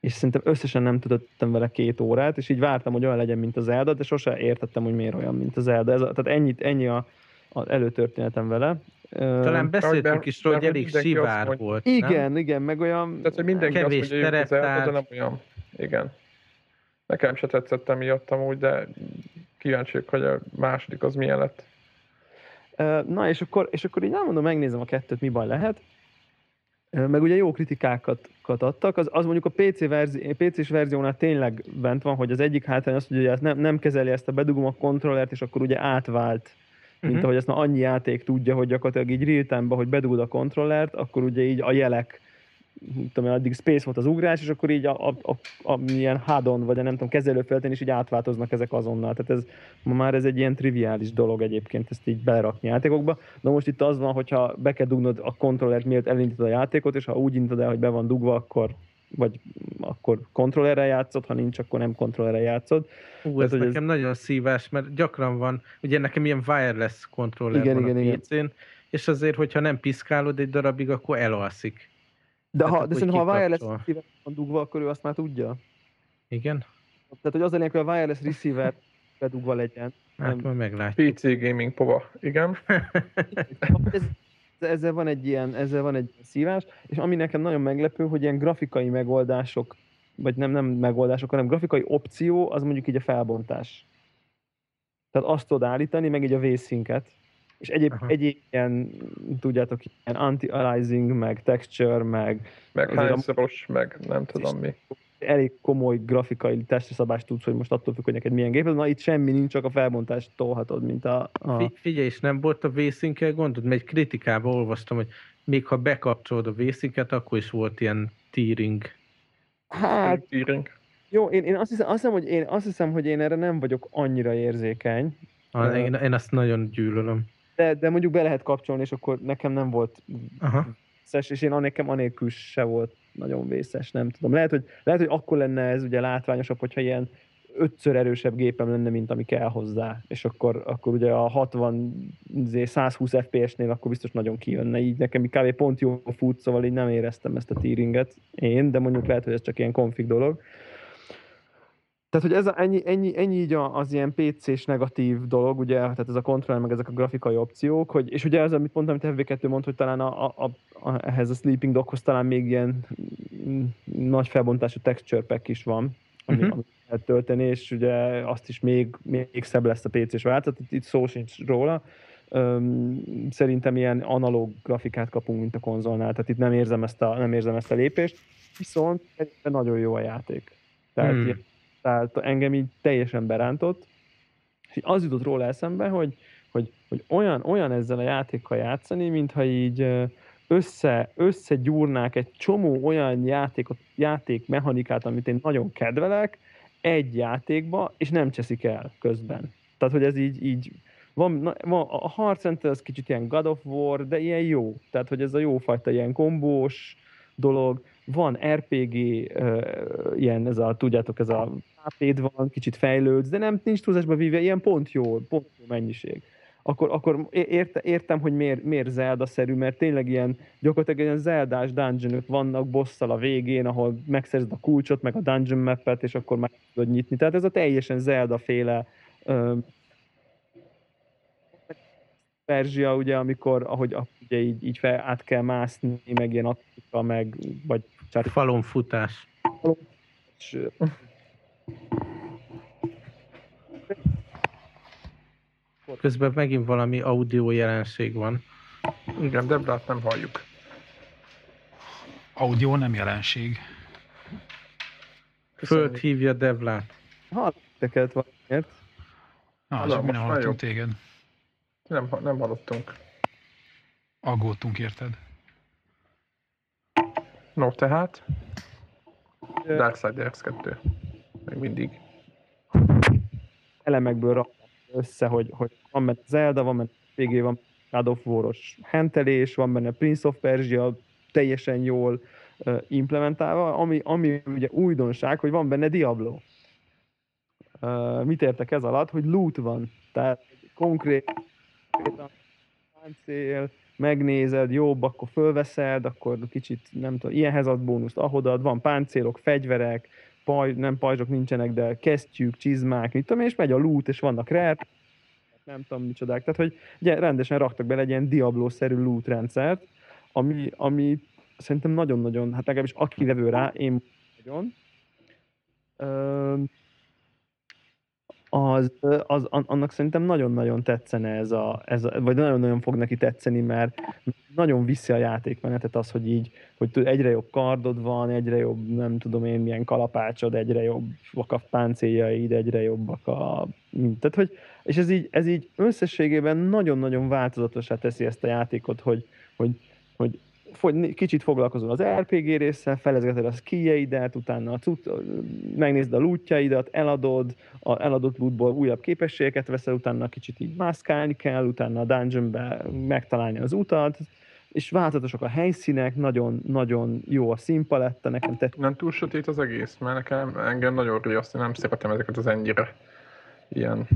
és szerintem összesen nem tudottam vele két órát, és így vártam, hogy olyan legyen, mint az Zelda, de sose értettem, hogy miért olyan, mint az Zelda. Ez a, tehát ennyit, ennyi a, az előtörténetem vele. Talán beszéltünk is róla, hogy elég sivár volt. Igen, nem? igen, meg olyan... Tehát, hogy mindenki kevés azt mondja, Zelda, de nem olyan. Igen. Nekem se tetszett emiatt amúgy, de kíváncsiak, hogy a második az milyen lett. Na, és akkor, és akkor így nem mondom, megnézem a kettőt, mi baj lehet. Meg ugye jó kritikákat adtak, az, az mondjuk a PC verzi, PC-s verziónál tényleg bent van, hogy az egyik hátrány az, hogy ezt nem, nem kezeli ezt a bedugom a kontrollert, és akkor ugye átvált, mint uh-huh. ahogy ezt már annyi játék tudja, hogy gyakorlatilag így real time hogy bedugod a kontrollert, akkor ugye így a jelek tudom, addig space volt az ugrás, és akkor így a, a, a, a milyen hádon, vagy a nem tudom, kezelőfelten is így átváltoznak ezek azonnal. Tehát ez, ma már ez egy ilyen triviális dolog egyébként, ezt így belerakni játékokba. De most itt az van, hogyha be kell dugnod a kontrollert, miért elindítod a játékot, és ha úgy indítod el, hogy be van dugva, akkor vagy akkor kontrollerre játszod, ha nincs, akkor nem kontrollerre játszod. Ú, ez Tehát, nekem ez... nagyon szívás, mert gyakran van, ugye nekem ilyen wireless kontroller igen, van igen, a PC-n, igen. és azért, hogyha nem piszkálod egy darabig, akkor elalszik. De, ha, de szerintem, ha a wireless receiver van dugva, akkor ő azt már tudja. Igen? Tehát, hogy az a lényeg, hogy a wireless receiver bedugva legyen. Hát nem. majd meglátjuk. PC gaming pova, igen. ez, ezzel van egy ilyen, ezzel van egy szívás, és ami nekem nagyon meglepő, hogy ilyen grafikai megoldások, vagy nem, nem megoldások, hanem grafikai opció, az mondjuk így a felbontás. Tehát azt tudod állítani, meg így a vészinket, és egyéb, egyéb ilyen, tudjátok, ilyen anti-aliasing, meg texture, meg... Meg hányszoros, meg nem tudom mi. Elég komoly grafikai testszabást tudsz, hogy most attól függ, hogy neked milyen géped. Na itt semmi nincs, csak a felbontást tolhatod, mint a... a... Figyelj, és nem volt a vészinkkel gondod? Mert egy kritikában olvastam, hogy még ha bekapcsolod a vészinket, akkor is volt ilyen tearing. Hát, tearing. Jó, én, én azt, hiszem, azt, hiszem, hogy én, azt hiszem, hogy én erre nem vagyok annyira érzékeny. Ah, én, én azt nagyon gyűlölöm de, de mondjuk be lehet kapcsolni, és akkor nekem nem volt Aha. vészes, és én nekem anélkül se volt nagyon vészes, nem tudom. Lehet hogy, lehet, hogy akkor lenne ez ugye látványosabb, hogyha ilyen ötször erősebb gépem lenne, mint ami kell hozzá, és akkor, akkor ugye a 60 120 FPS-nél akkor biztos nagyon kijönne, így nekem kb. pont jó fut, szóval így nem éreztem ezt a tearinget én, de mondjuk lehet, hogy ez csak ilyen config dolog. Tehát, hogy ez a, ennyi, ennyi, ennyi így az ilyen PC-s negatív dolog, ugye, tehát ez a kontroll, meg ezek a grafikai opciók, hogy, és ugye ez, amit mondtam, amit FB2 mond, hogy talán a, a, a, a, ehhez a Sleeping Doghoz talán még ilyen nagy felbontású texture pack is van, ami, uh-huh. amit lehet tölteni, és ugye azt is még, még szebb lesz a PC-s változat, itt, itt szó sincs róla. Öm, szerintem ilyen analóg grafikát kapunk, mint a konzolnál, tehát itt nem érzem ezt a, nem érzem ezt a lépést, viszont nagyon jó a játék. Tehát hmm. ilyen, tehát engem így teljesen berántott, és az jutott róla eszembe, hogy, hogy, hogy olyan, olyan ezzel a játékkal játszani, mintha így össze, összegyúrnák egy csomó olyan játékot, játékmechanikát, amit én nagyon kedvelek, egy játékba, és nem cseszik el közben. Tehát, hogy ez így, így van, na, van a Harcenter az kicsit ilyen God of War, de ilyen jó. Tehát, hogy ez a jófajta ilyen kombós dolog. Van RPG, uh, ilyen, ez a, tudjátok, ez a hp van, kicsit fejlődsz, de nem nincs túlzásba víve, ilyen pont jó, pont jó mennyiség. Akkor, akkor érte, értem, hogy miért, miért Zelda-szerű, mert tényleg ilyen gyakorlatilag ilyen Zeldás dungeonok vannak bosszal a végén, ahol megszerzed a kulcsot, meg a dungeon mappet, és akkor meg tudod nyitni. Tehát ez a teljesen Zelda-féle Perzsia, ugye, amikor, ahogy ugye így, így fel, át kell mászni, meg ilyen aktika, meg, vagy... Falon futás. Falon, Közben megint valami audio jelenség van. Igen, Debrát nem halljuk. Audio nem jelenség. Föld hívja Deblát. Hallott teket valamiért. Ah, csak mi nem hallottunk téged. Nem, nem hallottunk. Aggódtunk, érted? No, tehát? Darksiders 2. Még mindig. Elemekből rak össze, hogy, hogy van benne Zelda, van benne végé van God of War-os hentelés, van benne Prince of Persia teljesen jól implementálva, ami, ami ugye újdonság, hogy van benne Diablo. Uh, mit értek ez alatt? Hogy loot van. Tehát konkrét páncél, megnézed, jobb, akkor fölveszed, akkor kicsit, nem tudom, ilyenhez ad bónuszt, ahodad, van páncélok, fegyverek, paj, nem pajzsok nincsenek, de kesztyűk, csizmák, mit tudom, és megy a loot, és vannak rare, nem tudom micsodák. Tehát, hogy ugye, rendesen raktak bele egy ilyen Diablo-szerű loot rendszert, ami, ami szerintem nagyon-nagyon, hát legalábbis aki levő rá, én nagyon, az, az, annak szerintem nagyon-nagyon tetszene ez a, ez a, vagy nagyon-nagyon fog neki tetszeni, mert nagyon viszi a játékmenetet az, hogy így, hogy egyre jobb kardod van, egyre jobb, nem tudom én, milyen kalapácsod, egyre jobbak a páncéljaid, egyre jobbak a... Tehát, hogy, és ez így, ez így összességében nagyon-nagyon változatosá teszi ezt a játékot, hogy, hogy, hogy kicsit foglalkozol az RPG résszel, felezgeted a skijeidet, utána a cut, megnézd a lootjaidat, eladod, a eladott lootból újabb képességeket veszel, utána kicsit így mászkálni kell, utána a dungeonbe megtalálni az utat, és változatosak a helyszínek, nagyon, nagyon jó a színpaletta, nekem tett. Nem túl sötét az egész, mert nekem engem nagyon riaszt, nem szeretem ezeket az ennyire ilyen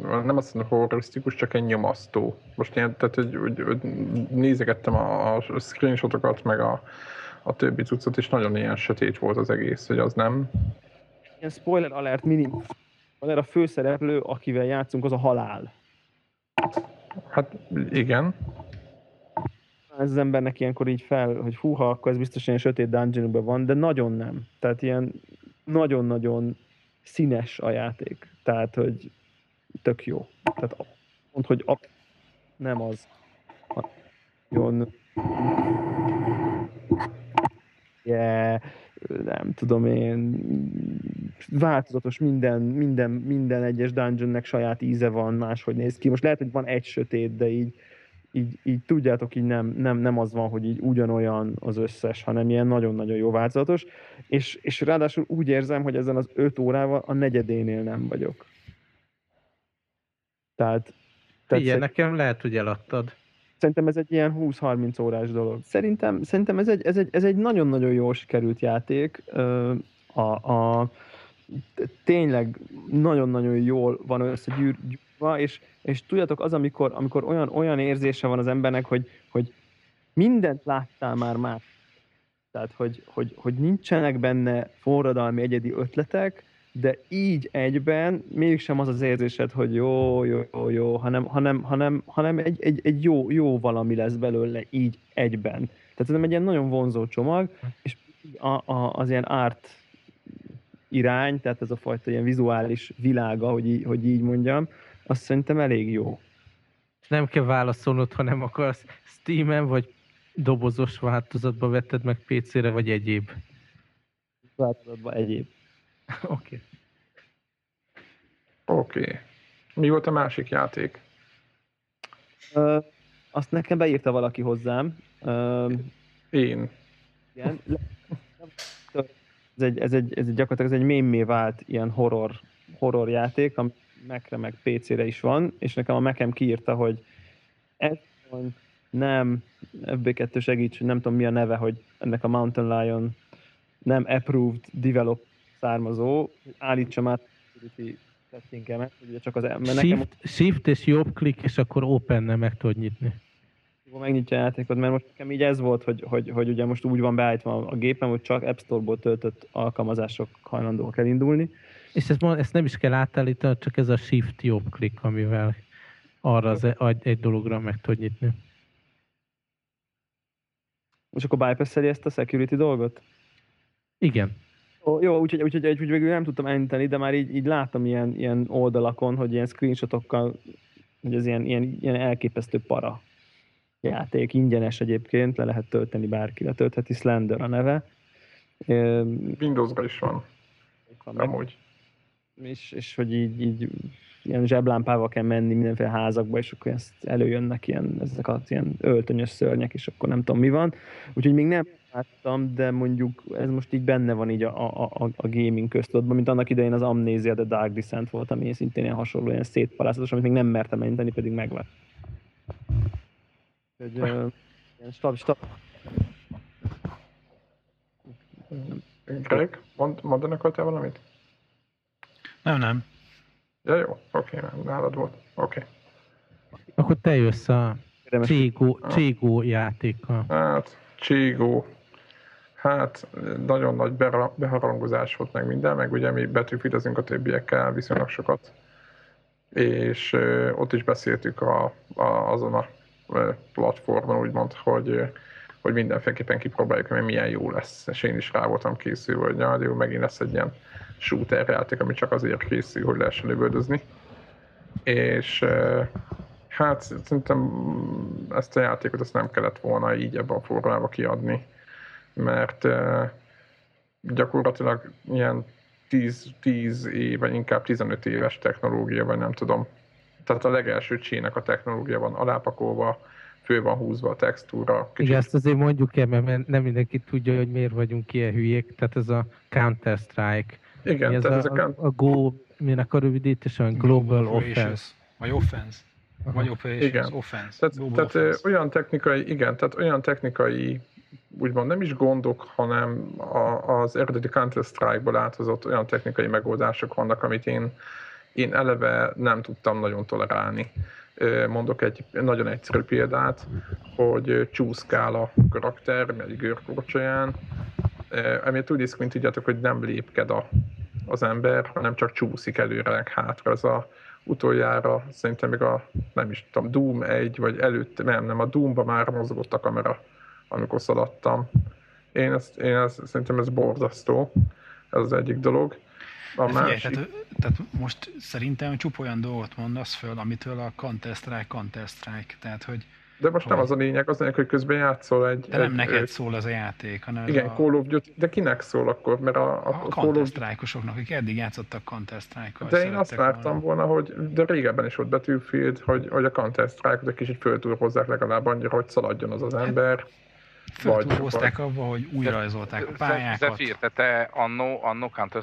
nem azt mondom horrorisztikus, csak egy nyomasztó. Most ilyen, tehát hogy, hogy, hogy nézegettem a, a screenshotokat, meg a, a többi cuccot, és nagyon ilyen sötét volt az egész, hogy az nem... Ilyen spoiler alert minimum. Van a főszereplő, akivel játszunk, az a halál. Hát igen. Ez az embernek ilyenkor így fel, hogy húha, akkor ez biztos ilyen sötét dungeonban van, de nagyon nem. Tehát ilyen nagyon-nagyon színes a játék. Tehát, hogy tök jó. Tehát mond, hogy a, nem az. Nagyon yeah, nem tudom én, változatos minden, minden, minden egyes dungeonnek saját íze van, máshogy néz ki. Most lehet, hogy van egy sötét, de így, így, így tudjátok, így nem, nem, nem az van, hogy így ugyanolyan az összes, hanem ilyen nagyon-nagyon jó változatos, és, és ráadásul úgy érzem, hogy ezen az öt órával a negyedénél nem vagyok. Tehát, tehát Igen, nekem lehet, hogy eladtad. Szerintem ez egy ilyen 20-30 órás dolog. Szerintem, szerintem ez, egy, ez, egy, ez egy nagyon-nagyon jól sikerült játék. A, a, tényleg nagyon-nagyon jól van összegyűrva, és, és tudjátok, az, amikor, amikor olyan, olyan érzése van az embernek, hogy, hogy mindent láttál már más. Tehát, hogy, hogy, hogy nincsenek benne forradalmi egyedi ötletek, de így egyben mégsem az az érzésed, hogy jó, jó, jó, jó, hanem, hanem, hanem, hanem egy, egy, egy jó, jó valami lesz belőle így egyben. Tehát ez egy ilyen nagyon vonzó csomag, és a, a, az ilyen art irány, tehát ez a fajta ilyen vizuális világa, hogy így, hogy így mondjam, azt szerintem elég jó. Nem kell válaszolnod, ha nem akarsz Steam-en, vagy dobozos változatba vetted meg PC-re, vagy egyéb? Változatban egyéb. [LAUGHS] Oké. Okay. Oké. Okay. Mi volt a másik játék? Ö, azt nekem beírta valaki hozzám. Ö, Én. Igen. Ez egy, ez egy, ez egy gyakorlatilag ez egy mémé vált ilyen horror, horror játék, ami Mac-re meg PC-re is van, és nekem a Mac-em kiírta, hogy ez nem, FB2 segíts, nem tudom mi a neve, hogy ennek a Mountain Lion nem approved develop származó, állítsam át security settingemet, ugye csak az shift, nekem... Shift és jobb klik, és akkor open meg tudod nyitni. Megnyitja a játékot, mert most nekem így ez volt, hogy, hogy, hogy ugye most úgy van beállítva a gépem, hogy csak App Store-ból töltött alkalmazások hajlandóak elindulni. És ezt, ezt nem is kell átállítani, csak ez a shift jobb klik, amivel arra az egy, egy dologra meg tud nyitni. És akkor bypass ezt a security dolgot? Igen. Jó, úgyhogy, úgyhogy, úgyhogy végül nem tudtam enteni, de már így, így láttam ilyen, ilyen oldalakon, hogy ilyen screenshotokkal, hogy ez ilyen, ilyen, ilyen elképesztő para játék, ingyenes egyébként, le lehet tölteni bárki, letöltheti Slender a neve. Windowsra is van. van Amúgy. És, és hogy így, így ilyen zseblámpával kell menni mindenféle házakba, és akkor ezt előjönnek ilyen, ezek az ilyen öltönyös szörnyek, és akkor nem tudom mi van. Úgyhogy még nem láttam, de mondjuk ez most így benne van így a, a, a, a gaming köztudatban, mint annak idején az Amnesia The Dark Descent volt, ami szintén ilyen hasonló, ilyen szétpalászatos, amit még nem mertem elinteni, pedig megvett. Egy, uh, ilyen stab, stab. Greg, mond, mondanak te valamit? Nem, nem. Ja, jó, oké, okay, nálad volt. Oké. Okay. Akkor te jössz a Cségó, Cségó játékkal. Hát, Cségó. Hát, nagyon nagy beharangozás volt meg minden, meg ugye mi betűfidezünk a többiekkel viszonylag sokat. És ott is beszéltük a, a, azon a platformon, úgymond, hogy hogy mindenféleképpen kipróbáljuk, hogy milyen jó lesz. És én is rá voltam készülve, hogy na, jó, megint lesz egy ilyen shooter játék, ami csak azért készül, hogy lehessen lövöldözni. És hát szerintem ezt a játékot ezt nem kellett volna így ebben a formába kiadni, mert gyakorlatilag ilyen 10, 10 éve, inkább 15 éves technológia, vagy nem tudom. Tehát a legelső csének a technológia van alápakolva, fő van húzva a textúra. Kicsit... Igen, ezt azért mondjuk el, mert nem mindenki tudja, hogy miért vagyunk ilyen hülyék. Tehát ez a Counter-Strike. Igen, ez, tehát a, ez a, a Go, minek a rövidítés, a Global Offense. Vagy Offense. Vagy Operations, igen. Offense. Tehát, tehát offense. olyan technikai, igen, tehát olyan technikai úgymond nem is gondok, hanem a, az eredeti Counter-Strike-ból áthozott olyan technikai megoldások vannak, amit én, én eleve nem tudtam nagyon tolerálni. Mondok egy nagyon egyszerű példát, hogy csúszkál a karakter, egy görkorcsolyán, emiatt úgy is, mint tudjátok, hogy nem lépked a, az ember, hanem csak csúszik előre, hátra. Ez a utoljára, szerintem még a, nem is tudom, Doom 1, vagy előtt, nem, nem, a Doomba már mozgott a kamera, amikor szaladtam. Én, ezt, én ezt, szerintem ez borzasztó, ez az egyik dolog. A figyelj, másik... tehát, tehát, most szerintem csup olyan dolgot mondasz föl, amitől a Counter-Strike, Counter-Strike, tehát hogy de most hogy... nem az a lényeg, az a lényeg, hogy közben játszol egy... De nem egy, neked egy, szól az a játék, hanem Igen, a... Call of Duty, de kinek szól akkor? Mert a, a, a Counter-Strike-osoknak, akik eddig játszottak Counter-Strike-kal. De én azt vártam volna, hogy, de régebben is volt Battlefield, hogy, hogy a Counter-Strike-ot egy kicsit föltúrhozzák legalább annyira, hogy szaladjon az az ember. Hát föltúrhozták abba, hogy újra rajzolták a pályákat. Zephyr, te, te annó, annó counter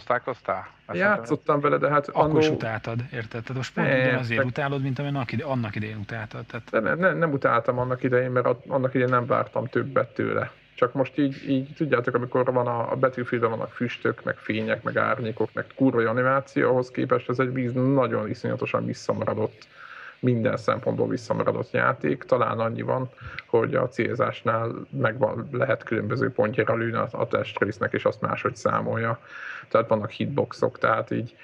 Játszottam vele, de hát Akkor annó... is utáltad, érted? Tehát most pont ugyanazért utálod, mint amilyen annak idején utáltad. Tehát... De ne, ne, nem utáltam annak idején, mert annak idején nem vártam többet tőle. Csak most így, így tudjátok, amikor van a, a battlefield vannak füstök, meg fények, meg árnyékok, meg kurva animáció, ahhoz képest ez egy víz nagyon iszonyatosan visszamaradott minden szempontból visszamaradott játék. Talán annyi van, hogy a célzásnál megvan, lehet különböző pontjára lőni a, testrésznek, és azt máshogy számolja. Tehát vannak hitboxok, tehát így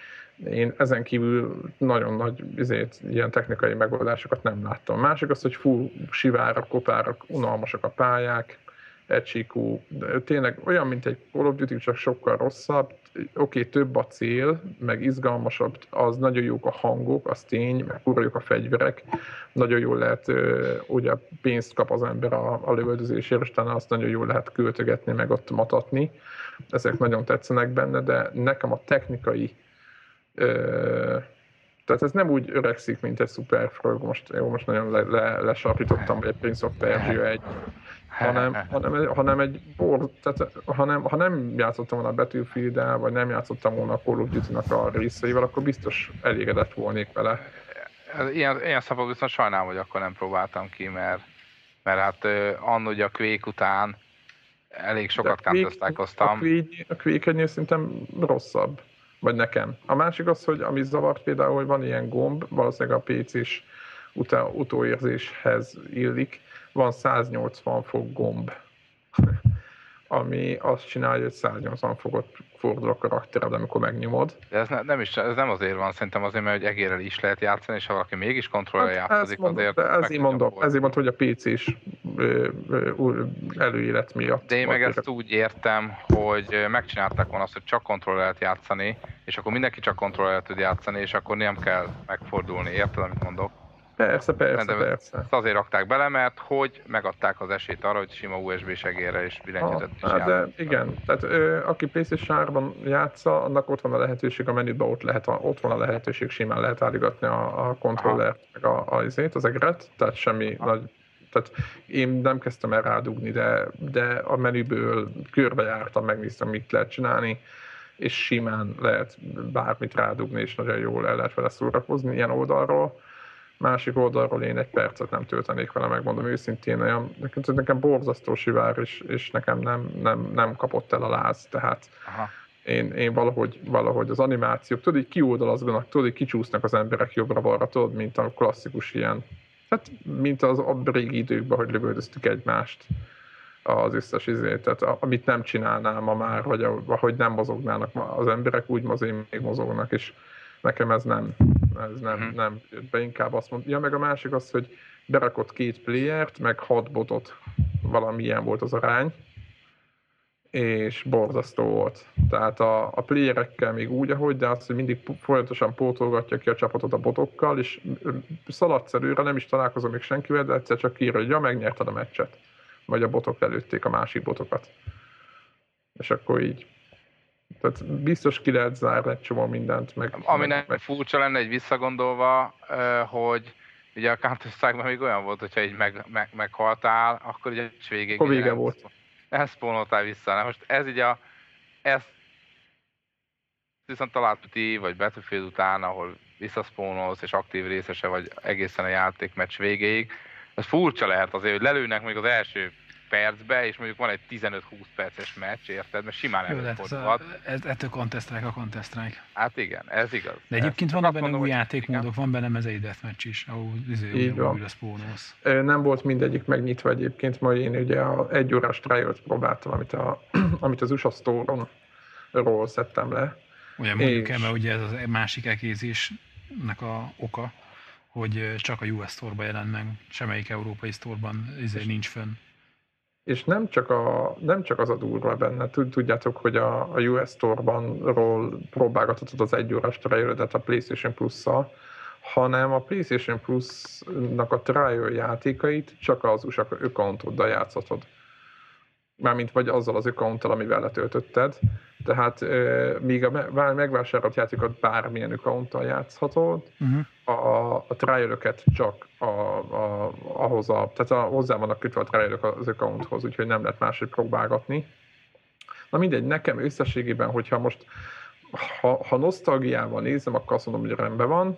én ezen kívül nagyon nagy ezért, ilyen technikai megoldásokat nem láttam. Másik az, hogy full sivárak, kopárak, unalmasak a pályák, egysíkú, tényleg olyan, mint egy Call of Duty, csak sokkal rosszabb. Oké, okay, több a cél, meg izgalmasabb, az nagyon jók a hangok, az tény, meg kurva a fegyverek, nagyon jól lehet, ugye pénzt kap az ember a, a lövöldözésért, és talán azt nagyon jól lehet költögetni, meg ott matatni. Ezek nagyon tetszenek benne, de nekem a technikai ö, tehát ez nem úgy öregszik, mint egy Super Frog, most, jó, most nagyon le, le, lesarkítottam, vagy egy Prince of Persia egy, hanem, [LAUGHS] hanem, hanem egy bor, tehát, hanem, ha nem játszottam volna a battlefield vagy nem játszottam volna a Call of Duty-nak a részeivel, akkor biztos elégedett volnék vele. Ilyen, ilyen szabad viszont sajnálom, hogy akkor nem próbáltam ki, mert, mert hát anno ugye a Quake után elég sokat counter A Quake, a Quake szerintem rosszabb, vagy nekem. A másik az, hogy ami zavart például, hogy van ilyen gomb, valószínűleg a PC-s utóérzéshez illik, van 180 fok gomb, [LAUGHS] ami azt csinálja, hogy 180 fokot fordul a karaktered, amikor megnyomod. De ez, ne, nem is, ez nem azért van, szerintem azért, mert hogy egérrel is lehet játszani, és ha valaki mégis kontrollra hát játszik, mondom, azért... Ez így mondom, ezért mondom, hogy a PC is előélet miatt. De én meg ezt úgy értem, hogy megcsinálták volna azt, hogy csak kontrollra lehet játszani, és akkor mindenki csak kontrollra tud játszani, és akkor nem kell megfordulni, érted, amit mondok? Persze, persze, de persze. Ezt azért rakták bele, mert hogy megadták az esélyt arra, hogy sima USB segélyre és billentyűzet is hát de igen, tehát ö, aki PlayStation játsza, annak ott van a lehetőség a menüben, ott, lehet, ott van a lehetőség, simán lehet állítgatni a, a kontrollert, meg a, a, azért, az egret, tehát semmi Aha. nagy Tehát én nem kezdtem el rádugni, de, de a menüből körbejártam, megnéztem, mit lehet csinálni, és simán lehet bármit rádugni, és nagyon jól el lehet vele szórakozni ilyen oldalról. Másik oldalról én egy percet nem töltenék vele, megmondom őszintén, olyan, nekem, nekem borzasztó sivár, és, és nekem nem, nem, nem kapott el a láz, tehát Aha. Én, én valahogy, valahogy az animációk, tudod, így kioldalazganak, tudod, így kicsúsznak az emberek jobbra-balra, tudod, mint a klasszikus ilyen, hát mint az a régi időkben, hogy lövöldöztük egymást az összes izét, tehát amit nem csinálnám ma már, vagy ahogy nem mozognának az emberek, úgy az én még mozognak, és nekem ez nem, ez nem, uh-huh. nem be inkább azt mondja. Ja, meg a másik az, hogy berakott két playert, meg hat botot, valamilyen volt az arány, és borzasztó volt. Tehát a, a playerekkel még úgy, ahogy, de azt, hogy mindig folyamatosan pótolgatja ki a csapatot a botokkal, és szaladsz előre, nem is találkozom még senkivel, de egyszer csak írja, hogy ja, megnyerted a meccset. Vagy a botok előtték a másik botokat. És akkor így tehát biztos ki lehet zárni egy csomó mindent. Meg, Ami meg, furcsa lenne egy visszagondolva, hogy ugye a counter még olyan volt, hogyha így meg, meg, meghaltál, akkor ugye végig... Akkor vége volt. Elszpónoltál vissza. Na most ez így a... Ez viszont talált ti, vagy Battlefield után, ahol visszaszpónolsz, és aktív részese vagy egészen a játék meccs végéig. Ez furcsa lehet azért, hogy lelőnek még az első percbe, és mondjuk van egy 15-20 perces meccs, érted? Mert simán előfordulhat. Ez, ettől contest a strike. Hát igen, ez igaz. De egyébként vannak benne mondom, új játékmódok, igen. van benne mezei deathmatch is, ahol izé, újra spónolsz. Nem volt mindegyik megnyitva egyébként, majd én ugye a egy órás trial próbáltam, amit, a, [CLEARS THROAT] amit az USA Store-ról szedtem le. Ugye mondjuk és... el, mert ugye ez az másik ekézésnek a oka, hogy csak a US Store-ba jelent meg, semmelyik európai store-ban izé nincs fönn és nem csak, a, nem csak az a durva benne, tudjátok, hogy a, a US Store-ban ról próbálgathatod az egy órás trial a PlayStation Plus-szal, hanem a PlayStation Plus-nak a trial játékait csak az USA accountoddal játszhatod mármint vagy azzal az accounttal, amivel letöltötted. Tehát euh, míg a megvásárolt játékot bármilyen accounttal játszhatod, uh-huh. a, a trial csak a, a, ahhoz a, tehát a, hozzá vannak kötve a trial az accounthoz, úgyhogy nem lehet máshogy próbálgatni. Na mindegy, nekem összességében, hogyha most ha, ha nosztalgiával nézem, akkor azt mondom, hogy rendben van.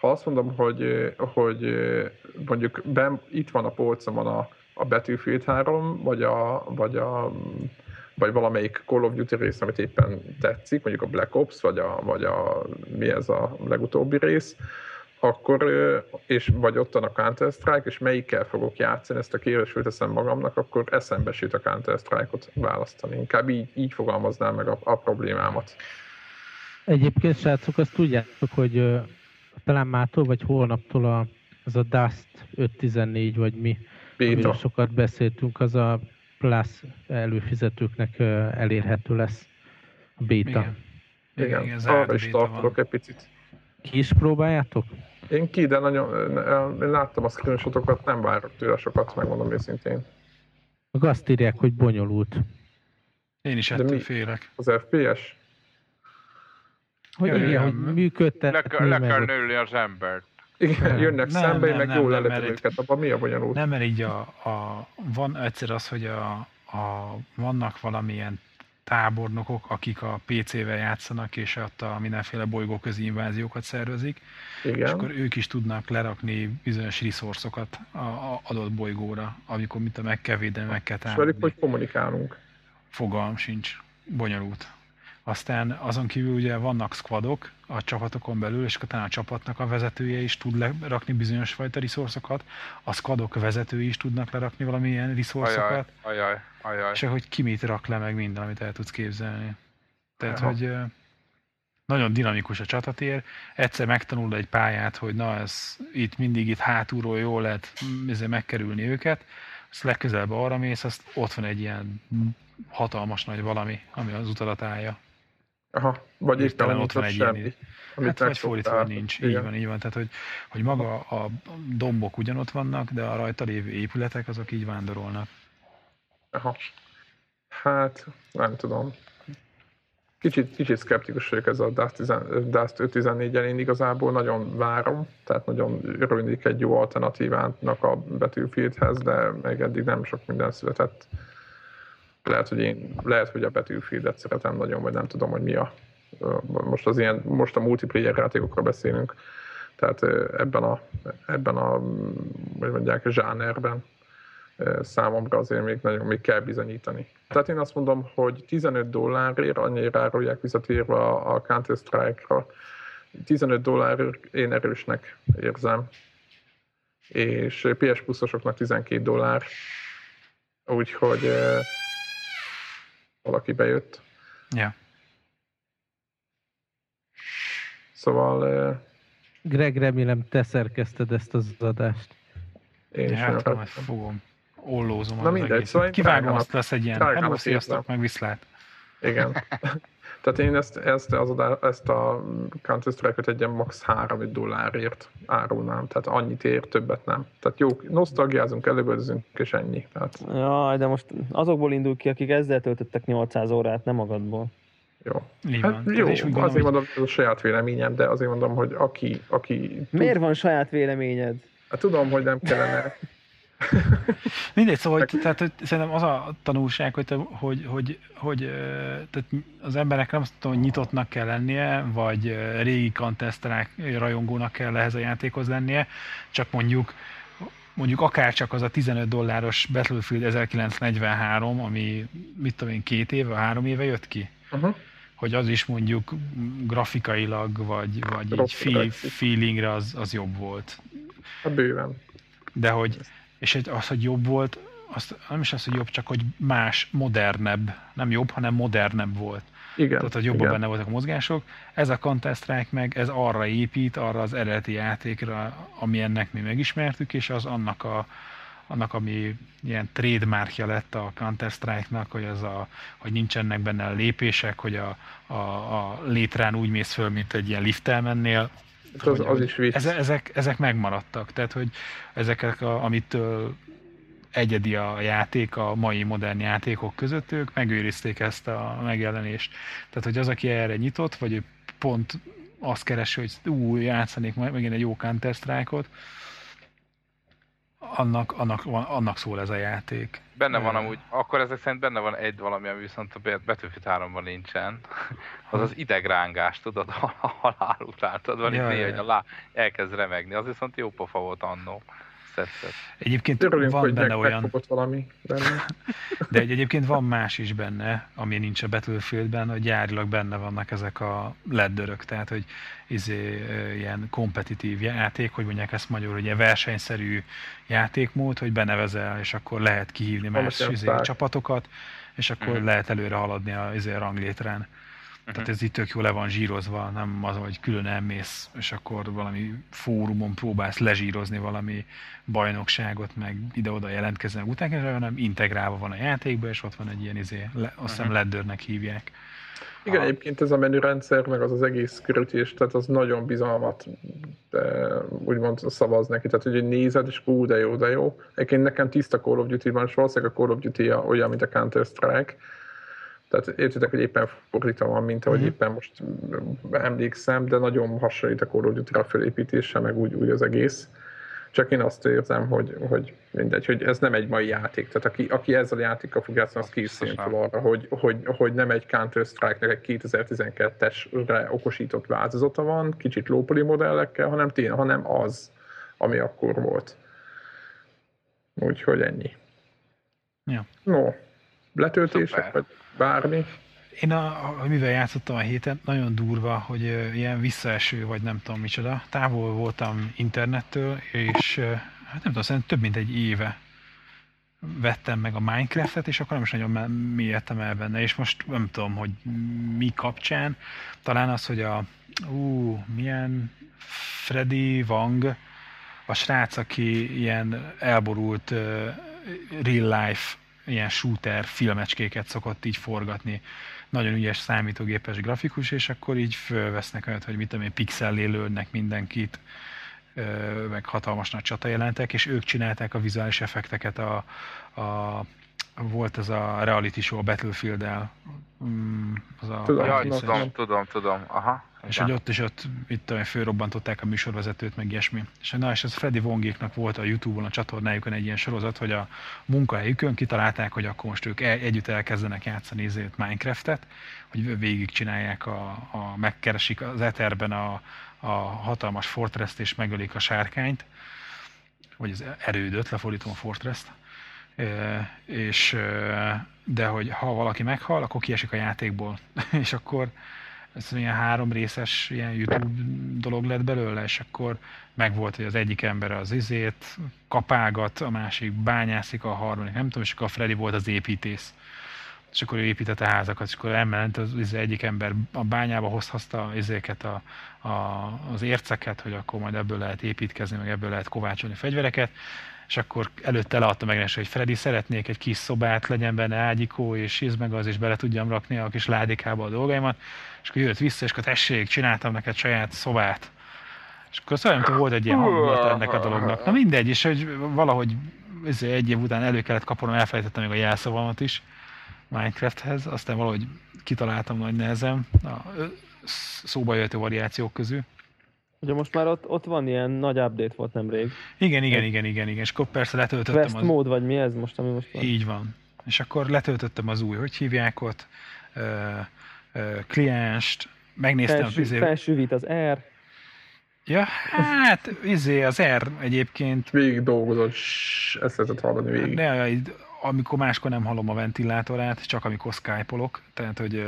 Ha azt mondom, hogy, hogy mondjuk ben, itt van a polcomon a a Battlefield 3, vagy, a, vagy, a, vagy valamelyik Call of Duty rész, amit éppen tetszik, mondjuk a Black Ops, vagy a, vagy a mi ez a legutóbbi rész, akkor, és vagy ott van a Counter-Strike, és melyikkel fogok játszani, ezt a kérdést fölteszem magamnak, akkor eszembe süt a Counter-Strike-ot választani. Inkább így, így fogalmaznám meg a, a problémámat. Egyébként, srácok, azt tudjátok, hogy talán mától vagy holnaptól a, az a Dust 514 vagy mi, Amiről sokat beszéltünk, az a Plus előfizetőknek elérhető lesz a beta. Igen, igen, igen arra is tartok egy picit. Ki is próbáljátok? Én ki, de nagyon, én láttam a screenshotokat, nem várok tőle sokat, megmondom őszintén. Meg azt írják, hogy bonyolult. Én is ettől félek. Az FPS? Hogy, igen, hogy működtetni. Le, le kell nőni az embert. Igen, nem, jönnek nem, szembe, nem, meg jól leletem őket, abban mi a bonyolult? Nem, mert így a, a, van egyszer az, hogy a, a, vannak valamilyen tábornokok, akik a PC-vel játszanak, és ott a mindenféle bolygóközi inváziókat szervezik, Igen. és akkor ők is tudnak lerakni bizonyos resourcokat a, a adott bolygóra, amikor mit a meg kell védeni, meg kell támadni. És velük hogy kommunikálunk? Fogalm sincs. Bonyolult. Aztán azon kívül ugye vannak squadok a csapatokon belül, és utána a csapatnak a vezetője is tud lerakni bizonyos fajta resourcokat, a squadok vezetői is tudnak lerakni valamilyen resourcokat, ajaj, ajaj, ajaj. és hogy ki mit rak le, meg minden, amit el tudsz képzelni. Tehát, Aha. hogy nagyon dinamikus a csatatér, egyszer megtanul egy pályát, hogy na ez itt mindig itt hátulról jól lehet megkerülni őket, azt legközelebb arra mész, azt ott van egy ilyen hatalmas nagy valami, ami az utadat állja. Aha, vagy éppen ott van egy semmi, ilyen, hát vagy fordítva nincs, igen. így van, így van. Tehát, hogy, hogy maga a dombok ugyanott vannak, de a rajta lévő épületek azok így vándorolnak. Aha. Hát, nem tudom. Kicsit, kicsit szkeptikus vagyok ez a Dust 514-en, én igazából nagyon várom, tehát nagyon örülnék egy jó alternatívának a Battlefieldhez, de meg eddig nem sok minden született. Lehet, hogy én, lehet, hogy a Battlefield-et szeretem nagyon, vagy nem tudom, hogy mi a most az ilyen, most a multiplayer játékokról beszélünk, tehát ebben a, ebben a, hogy mondják, zsánerben számomra azért még nagyon még kell bizonyítani. Tehát én azt mondom, hogy 15 dollárért, annyira árulják visszatérve a, a Counter-Strike-ra, 15 dollárért én erősnek érzem, és PS pluszosoknak 12 dollár, úgyhogy valaki bejött. Ja. Szóval... Greg, remélem te szerkezted ezt az adást. Én is hát, majd fogom ollózom Na mindegy, egész. szóval Kivágom, azt lesz egy ilyen. Hello, sziasztok, meg viszlát. Igen. [LAUGHS] Tehát én ezt, ezt, az adá, ezt a counter strike egy ilyen max 3 dollárért árulnám, tehát annyit ér, többet nem. Tehát jó, nosztalgiázunk, előbözünk, és ennyi. Tehát... Jaj, de most azokból indul ki, akik ezzel töltöttek 800 órát, nem magadból. Jó. Hát, jó, azért mondom, hogy... a saját véleményem, de azért mondom, hogy aki... aki Miért tud... van saját véleményed? Hát tudom, hogy nem kellene [LAUGHS] [LAUGHS] Mindegy, szóval hogy, tehát, hogy szerintem az a tanulság, hogy, hogy, hogy, hogy tehát az emberek nem azt tudom, hogy nyitottnak kell lennie, vagy régi kanteszterák rajongónak kell ehhez a játékhoz lennie, csak mondjuk mondjuk akár csak az a 15 dolláros Battlefield 1943, ami mit tudom én, két éve, három éve jött ki? Uh-huh. Hogy az is mondjuk grafikailag, vagy, vagy így feel, feelingre az, az jobb volt. A bőven. De hogy, és az, hogy jobb volt, az, nem is az, hogy jobb, csak hogy más, modernebb, nem jobb, hanem modernebb volt. Igen, Tehát, hogy jobban igen. benne voltak a mozgások. Ez a Counter-Strike meg, ez arra épít, arra az eredeti játékra, ami ennek mi megismertük, és az annak a, annak, ami ilyen trademarkja lett a Counter-Strike-nak, hogy, az a, hogy nincsenek benne a lépések, hogy a, a, a létrán úgy mész föl, mint egy ilyen liftel mennél, Hát az, az is vicc. Ezek, ezek megmaradtak, tehát hogy ezek, a, amit egyedi a játék a mai modern játékok között, ők megőrizték ezt a megjelenést. Tehát, hogy az, aki erre nyitott, vagy pont azt keresi, hogy ú, játszanék megint egy jó counter strike annak, annak, annak szól ez a játék. Benne van amúgy, akkor ezek szerint benne van egy valami, ami viszont a Battlefield 3-ban nincsen. [LAUGHS] Az az idegrángást, tudod, a halál után, tudod, van ja, itt néha, hogy a lá elkezd remegni. Az viszont jó pofa volt annó tetszett. Egyébként Örülünk, van benne olyan... valami benne. [LAUGHS] De egy, egyébként van más is benne, ami nincs a Battlefieldben, hogy gyárilag benne vannak ezek a leddörök, tehát hogy izé, ilyen kompetitív játék, hogy mondják ezt magyarul, hogy ilyen versenyszerű játékmód, hogy benevezel, és akkor lehet kihívni más izé, csapatokat, és akkor mm. lehet előre haladni a izé, ranglétrán. Tehát mhm. ez itt tök jó le van zsírozva, nem az, hogy külön elmész, és akkor valami fórumon próbálsz lezsírozni valami bajnokságot, meg ide-oda jelentkezni után, hanem integrálva van a játékba, és ott van egy ilyen, izé, le, azt hiszem uh-huh. leddörnek hívják. Igen, a... egyébként ez a menürendszer, meg az az egész körültés, tehát az nagyon bizalmat de, úgymond szavaz neki, tehát hogy nézed, és ú, de jó, de jó. Egyébként nekem tiszta Call of Duty van, és valószínűleg a Call of Duty olyan, mint a Counter-Strike, tehát értitek, hogy éppen fordítva van, mint ahogy mm. éppen most emlékszem, de nagyon hasonlít a Call of Duty-ra felépítése, meg úgy, úgy az egész. Csak én azt érzem, hogy, hogy mindegy, hogy ez nem egy mai játék. Tehát aki, aki ezzel a játékkal fog játszani, az készüljön fel arra, hogy, hogy, hogy nem egy Counter-Strike-nek egy 2012-esre okosított változata van, kicsit lópoli modellekkel, hanem tényleg, hanem az, ami akkor volt. Úgyhogy ennyi. Ja. No, letöltések, Szuper. vagy bármi? Én, a, mivel játszottam a héten, nagyon durva, hogy uh, ilyen visszaeső, vagy nem tudom micsoda. Távol voltam internettől, és uh, hát nem tudom, szerintem több mint egy éve vettem meg a Minecraftet, és akkor nem is nagyon mélyedtem el benne, és most nem tudom, hogy mi kapcsán, talán az, hogy a ú, milyen Freddy Wang, a srác, aki ilyen elborult uh, real life ilyen shooter filmecskéket szokott így forgatni. Nagyon ügyes számítógépes grafikus, és akkor így fölvesznek olyat, hogy mit tudom én, pixellé lőnek mindenkit, meg hatalmas nagy csata jelentek, és ők csinálták a vizuális effekteket a, a volt ez a reality show a Battlefield-el. Mm, az a tudom, tudom, tudom, tudom, aha. És hogy ott is ott itt fölrobbantották a műsorvezetőt, meg ilyesmi. És na, és ez Freddy Vongéknak volt a Youtube-on, a csatornájukon egy ilyen sorozat, hogy a munkahelyükön kitalálták, hogy akkor most ők el, együtt elkezdenek játszani ezért Minecraftet, hogy végigcsinálják a, a megkeresik az Etherben a, a hatalmas fortress és megölik a sárkányt, vagy az erődöt, lefordítom a fortress és de hogy ha valaki meghal, akkor kiesik a játékból, [LAUGHS] és akkor ez ilyen három részes ilyen YouTube dolog lett belőle, és akkor megvolt, hogy az egyik ember az izét kapágat, a másik bányászik, a harmadik nem tudom, és akkor a Freddy volt az építész. És akkor ő építette házakat, és akkor elment az, az egyik ember a bányába hozta az izéket, a, a, az érceket, hogy akkor majd ebből lehet építkezni, meg ebből lehet kovácsolni fegyvereket, és akkor előtte leadta meg hogy Freddy szeretnék egy kis szobát, legyen benne ágyikó, és íz meg az, és bele tudjam rakni a kis ládikába a dolgaimat, és akkor jött vissza, és akkor tessék, csináltam neked saját szobát. És akkor nem volt egy ilyen hangulat ennek a dolognak. Na mindegy, és hogy valahogy egy év után elő kellett kapnom, elfelejtettem még a jelszavamat is Minecrafthez, aztán valahogy kitaláltam nagy nehezem a szóba jöhető variációk közül. Ugye most már ott, ott van ilyen nagy update volt nemrég. Igen, igen, igen, igen, igen. És akkor persze letöltöttem West az... mód, vagy mi ez most, ami most van? Így van. És akkor letöltöttem az új, hogy hívják ott, uh, uh, klienst, megnéztem. Felső, izé... Felsővít az R. Ja, hát izé az R egyébként. Végig dolgozott, ezt lehetett hallani végig. De, amikor máskor nem hallom a ventilátorát, csak amikor skype-olok, tehát hogy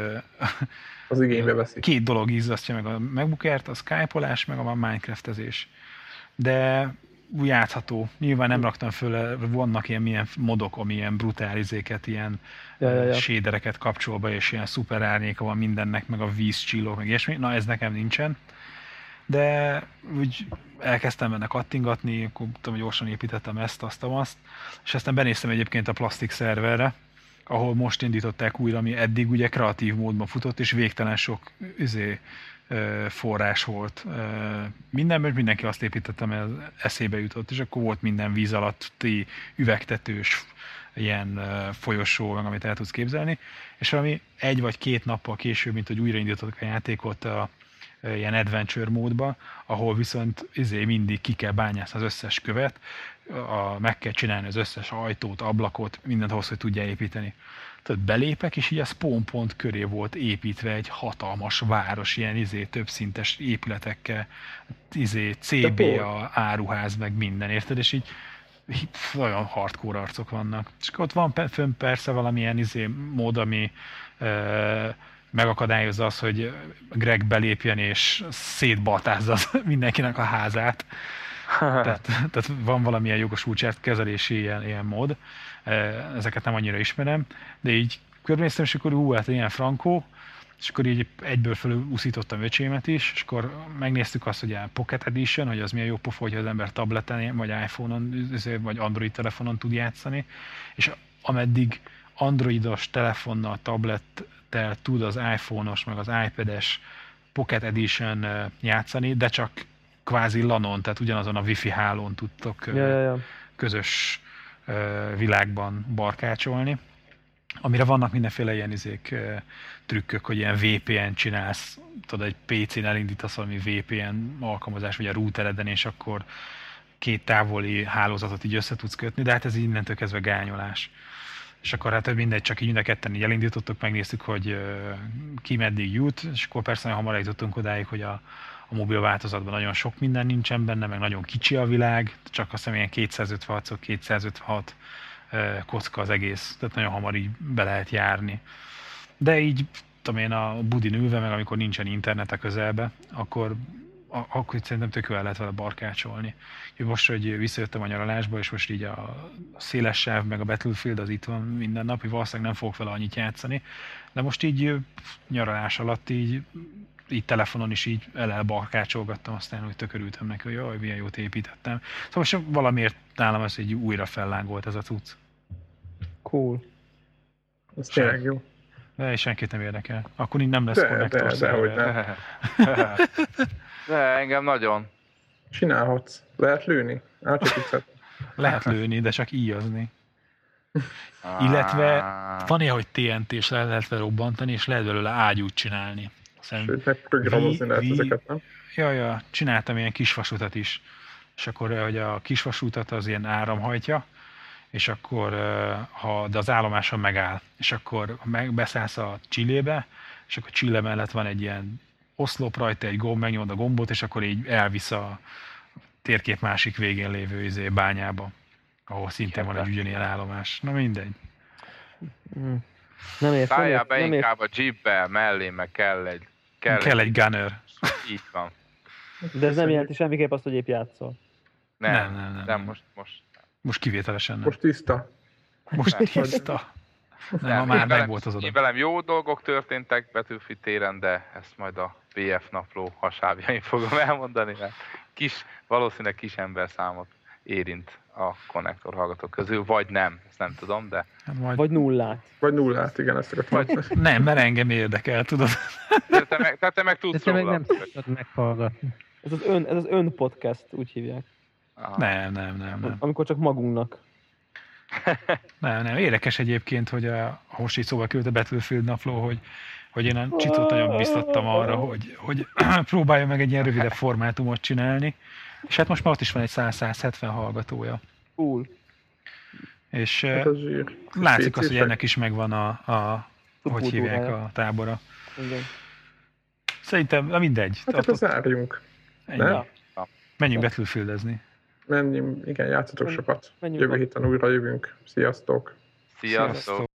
[LAUGHS] az igénybe veszi. Két dolog izzasztja meg a MacBookert, a Skype-olás, meg a Minecraftezés. De úgy játszható. Nyilván nem raktam föl, vannak ilyen milyen modok, ami ilyen brutál izéket, ilyen ja, ja, ja. sédereket kapcsol be, és ilyen szuper árnyéka van mindennek, meg a vízcsillók, meg ilyesmi. Na ez nekem nincsen. De úgy elkezdtem benne kattingatni, akkor tudom, gyorsan építettem ezt, azt, azt, és aztán benéztem egyébként a plastik szerverre, ahol most indították újra, ami eddig ugye kreatív módban futott, és végtelen sok üzé, forrás volt. Mindenből mindenki azt építette, mert eszébe jutott, és akkor volt minden víz alatti üvegtetős ilyen folyosó, amit el tudsz képzelni, és valami egy vagy két nappal később, mint hogy újraindítottak a játékot a, ilyen adventure módba, ahol viszont izé mindig ki kell bányászni az összes követ, a, meg kell csinálni az összes ajtót, ablakot, mindent ahhoz, hogy tudja építeni. Tehát belépek, és így a spawn pont köré volt építve egy hatalmas város, ilyen izé, többszintes épületekkel, izé, CBA, áruház, meg minden, érted? És így olyan hardcore arcok vannak. És ott van fönn persze valamilyen izé mód, ami e, megakadályozza az, hogy Greg belépjen és szétbaltázza [LAUGHS] mindenkinek a házát. [LAUGHS] tehát, tehát van valamilyen jogosultság kezelési ilyen, ilyen mód. E, ezeket nem annyira ismerem, de így körbenéztem, és akkor hú, hát ilyen frankó, és akkor így egyből felúszítottam öcsémet is, és akkor megnéztük azt, hogy a Pocket Edition, hogy az milyen jó pofa, hogy az ember tableten, vagy iPhone-on, vagy Android telefonon tud játszani, és ameddig androidos telefonnal, tablettel tud az iPhone-os, meg az iPad-es Pocket Edition játszani, de csak kvázi lanon, tehát ugyanazon a wifi hálón tudtok ja, ja, ja. közös világban barkácsolni, amire vannak mindenféle ilyen izék, trükkök, hogy ilyen VPN csinálsz, tudod, egy PC-n elindítasz valami VPN alkalmazás, vagy a routereden, és akkor két távoli hálózatot így össze tudsz kötni, de hát ez innentől kezdve gányolás. És akkor hát mindegy, csak így mind a ketten így elindítottuk, megnéztük, hogy ki meddig jut, és akkor persze hamar eljutottunk odáig, hogy a, a mobil változatban nagyon sok minden nincsen benne, meg nagyon kicsi a világ, csak azt hiszem ilyen 256 256 kocka az egész, tehát nagyon hamar így be lehet járni. De így, tudom én, a budin ülve, meg amikor nincsen internet a közelbe, akkor akkor szerintem tök el lehet vele barkácsolni. Most, hogy visszajöttem a nyaralásba, és most így a széles sáv, meg a Battlefield az itt van minden nap, hogy valószínűleg nem fogok vele annyit játszani, de most így nyaralás alatt így így telefonon is így elelbarkácsolgattam, aztán úgy tökörültem neki, hogy jaj, milyen jót építettem. Szóval most valamiért nálam ez egy újra fellángolt ez a cucc. Cool. Ez tényleg jó. De senkit nem érdekel. Akkor így nem lesz de, konnektor. De, de, hogy nem. [LAUGHS] de engem nagyon. Csinálhatsz. Lehet lőni. Lehet lőni, de csak íjazni. Illetve Van ilyen, hogy TNT-s le lehet vele robbantani, és lehet belőle ágyút csinálni. Szerintem, Sőt, meg programozni Vi- lehet vi- ezeket, nem? ja, ja, csináltam ilyen kisvasutat is. És akkor, hogy a kisvasutat az ilyen áramhajtja, és akkor, ha, de az állomáson megáll, és akkor meg, beszállsz a csillébe, és akkor csille mellett van egy ilyen oszlop rajta, egy gomb, megnyomod a gombot, és akkor így elvisz a térkép másik végén lévő izé, bányába, ahol szintén van egy ugyanilyen állomás. Na mindegy. Mm. Nem értem. Szálljál Nem be értem. inkább a jeepbe, mellé meg kell egy... Kell, kell egy gunner. Így van. De ez nem jelenti semmiképp azt, hogy épp játszol. Nem, Nem, nem, nem, nem, nem. most, most. Most kivételesen nem. Most tiszta. Most tiszta. Nem, Nem, ma már velem- meg volt az oda. Én velem jó dolgok történtek Battlefield téren, de ezt majd a BF napló hasábjain fogom elmondani, mert kis, valószínűleg kis ember számot érint a konnektor hallgatók közül, vagy nem, ezt nem tudom, de Hát majd... Vagy nullát. Vagy nullát, igen, ezt akartam Vagy nem, mert engem érdekel, tudod. de te meg, te, te meg De tudsz te meg nem tudod meghallgatni. Ez az ön, ez az ön podcast, úgy hívják. Nem, nem, nem, nem. Amikor csak magunknak. Nem, nem. Érdekes egyébként, hogy a most így szóval került a Battlefield napló, hogy, hogy én a Csitot nagyon biztattam arra, hogy, hogy [CLEARS THROAT] próbálja meg egy ilyen rövidebb formátumot csinálni. És hát most már ott is van egy 100-170 hallgatója. Cool. És Hát eh, az látszik az, hogy ennek is megvan a, a hogy hívják a tábora. Igen. Szerintem, na mindegy. Hát Ott- akkor zárjunk. ennyi. Menjünk Battlefieldezni. Menjünk, igen, játszatok sokat. Menjünk Jövő héten újra jövünk. Sziasztok! Sziasztok! Sziasztok.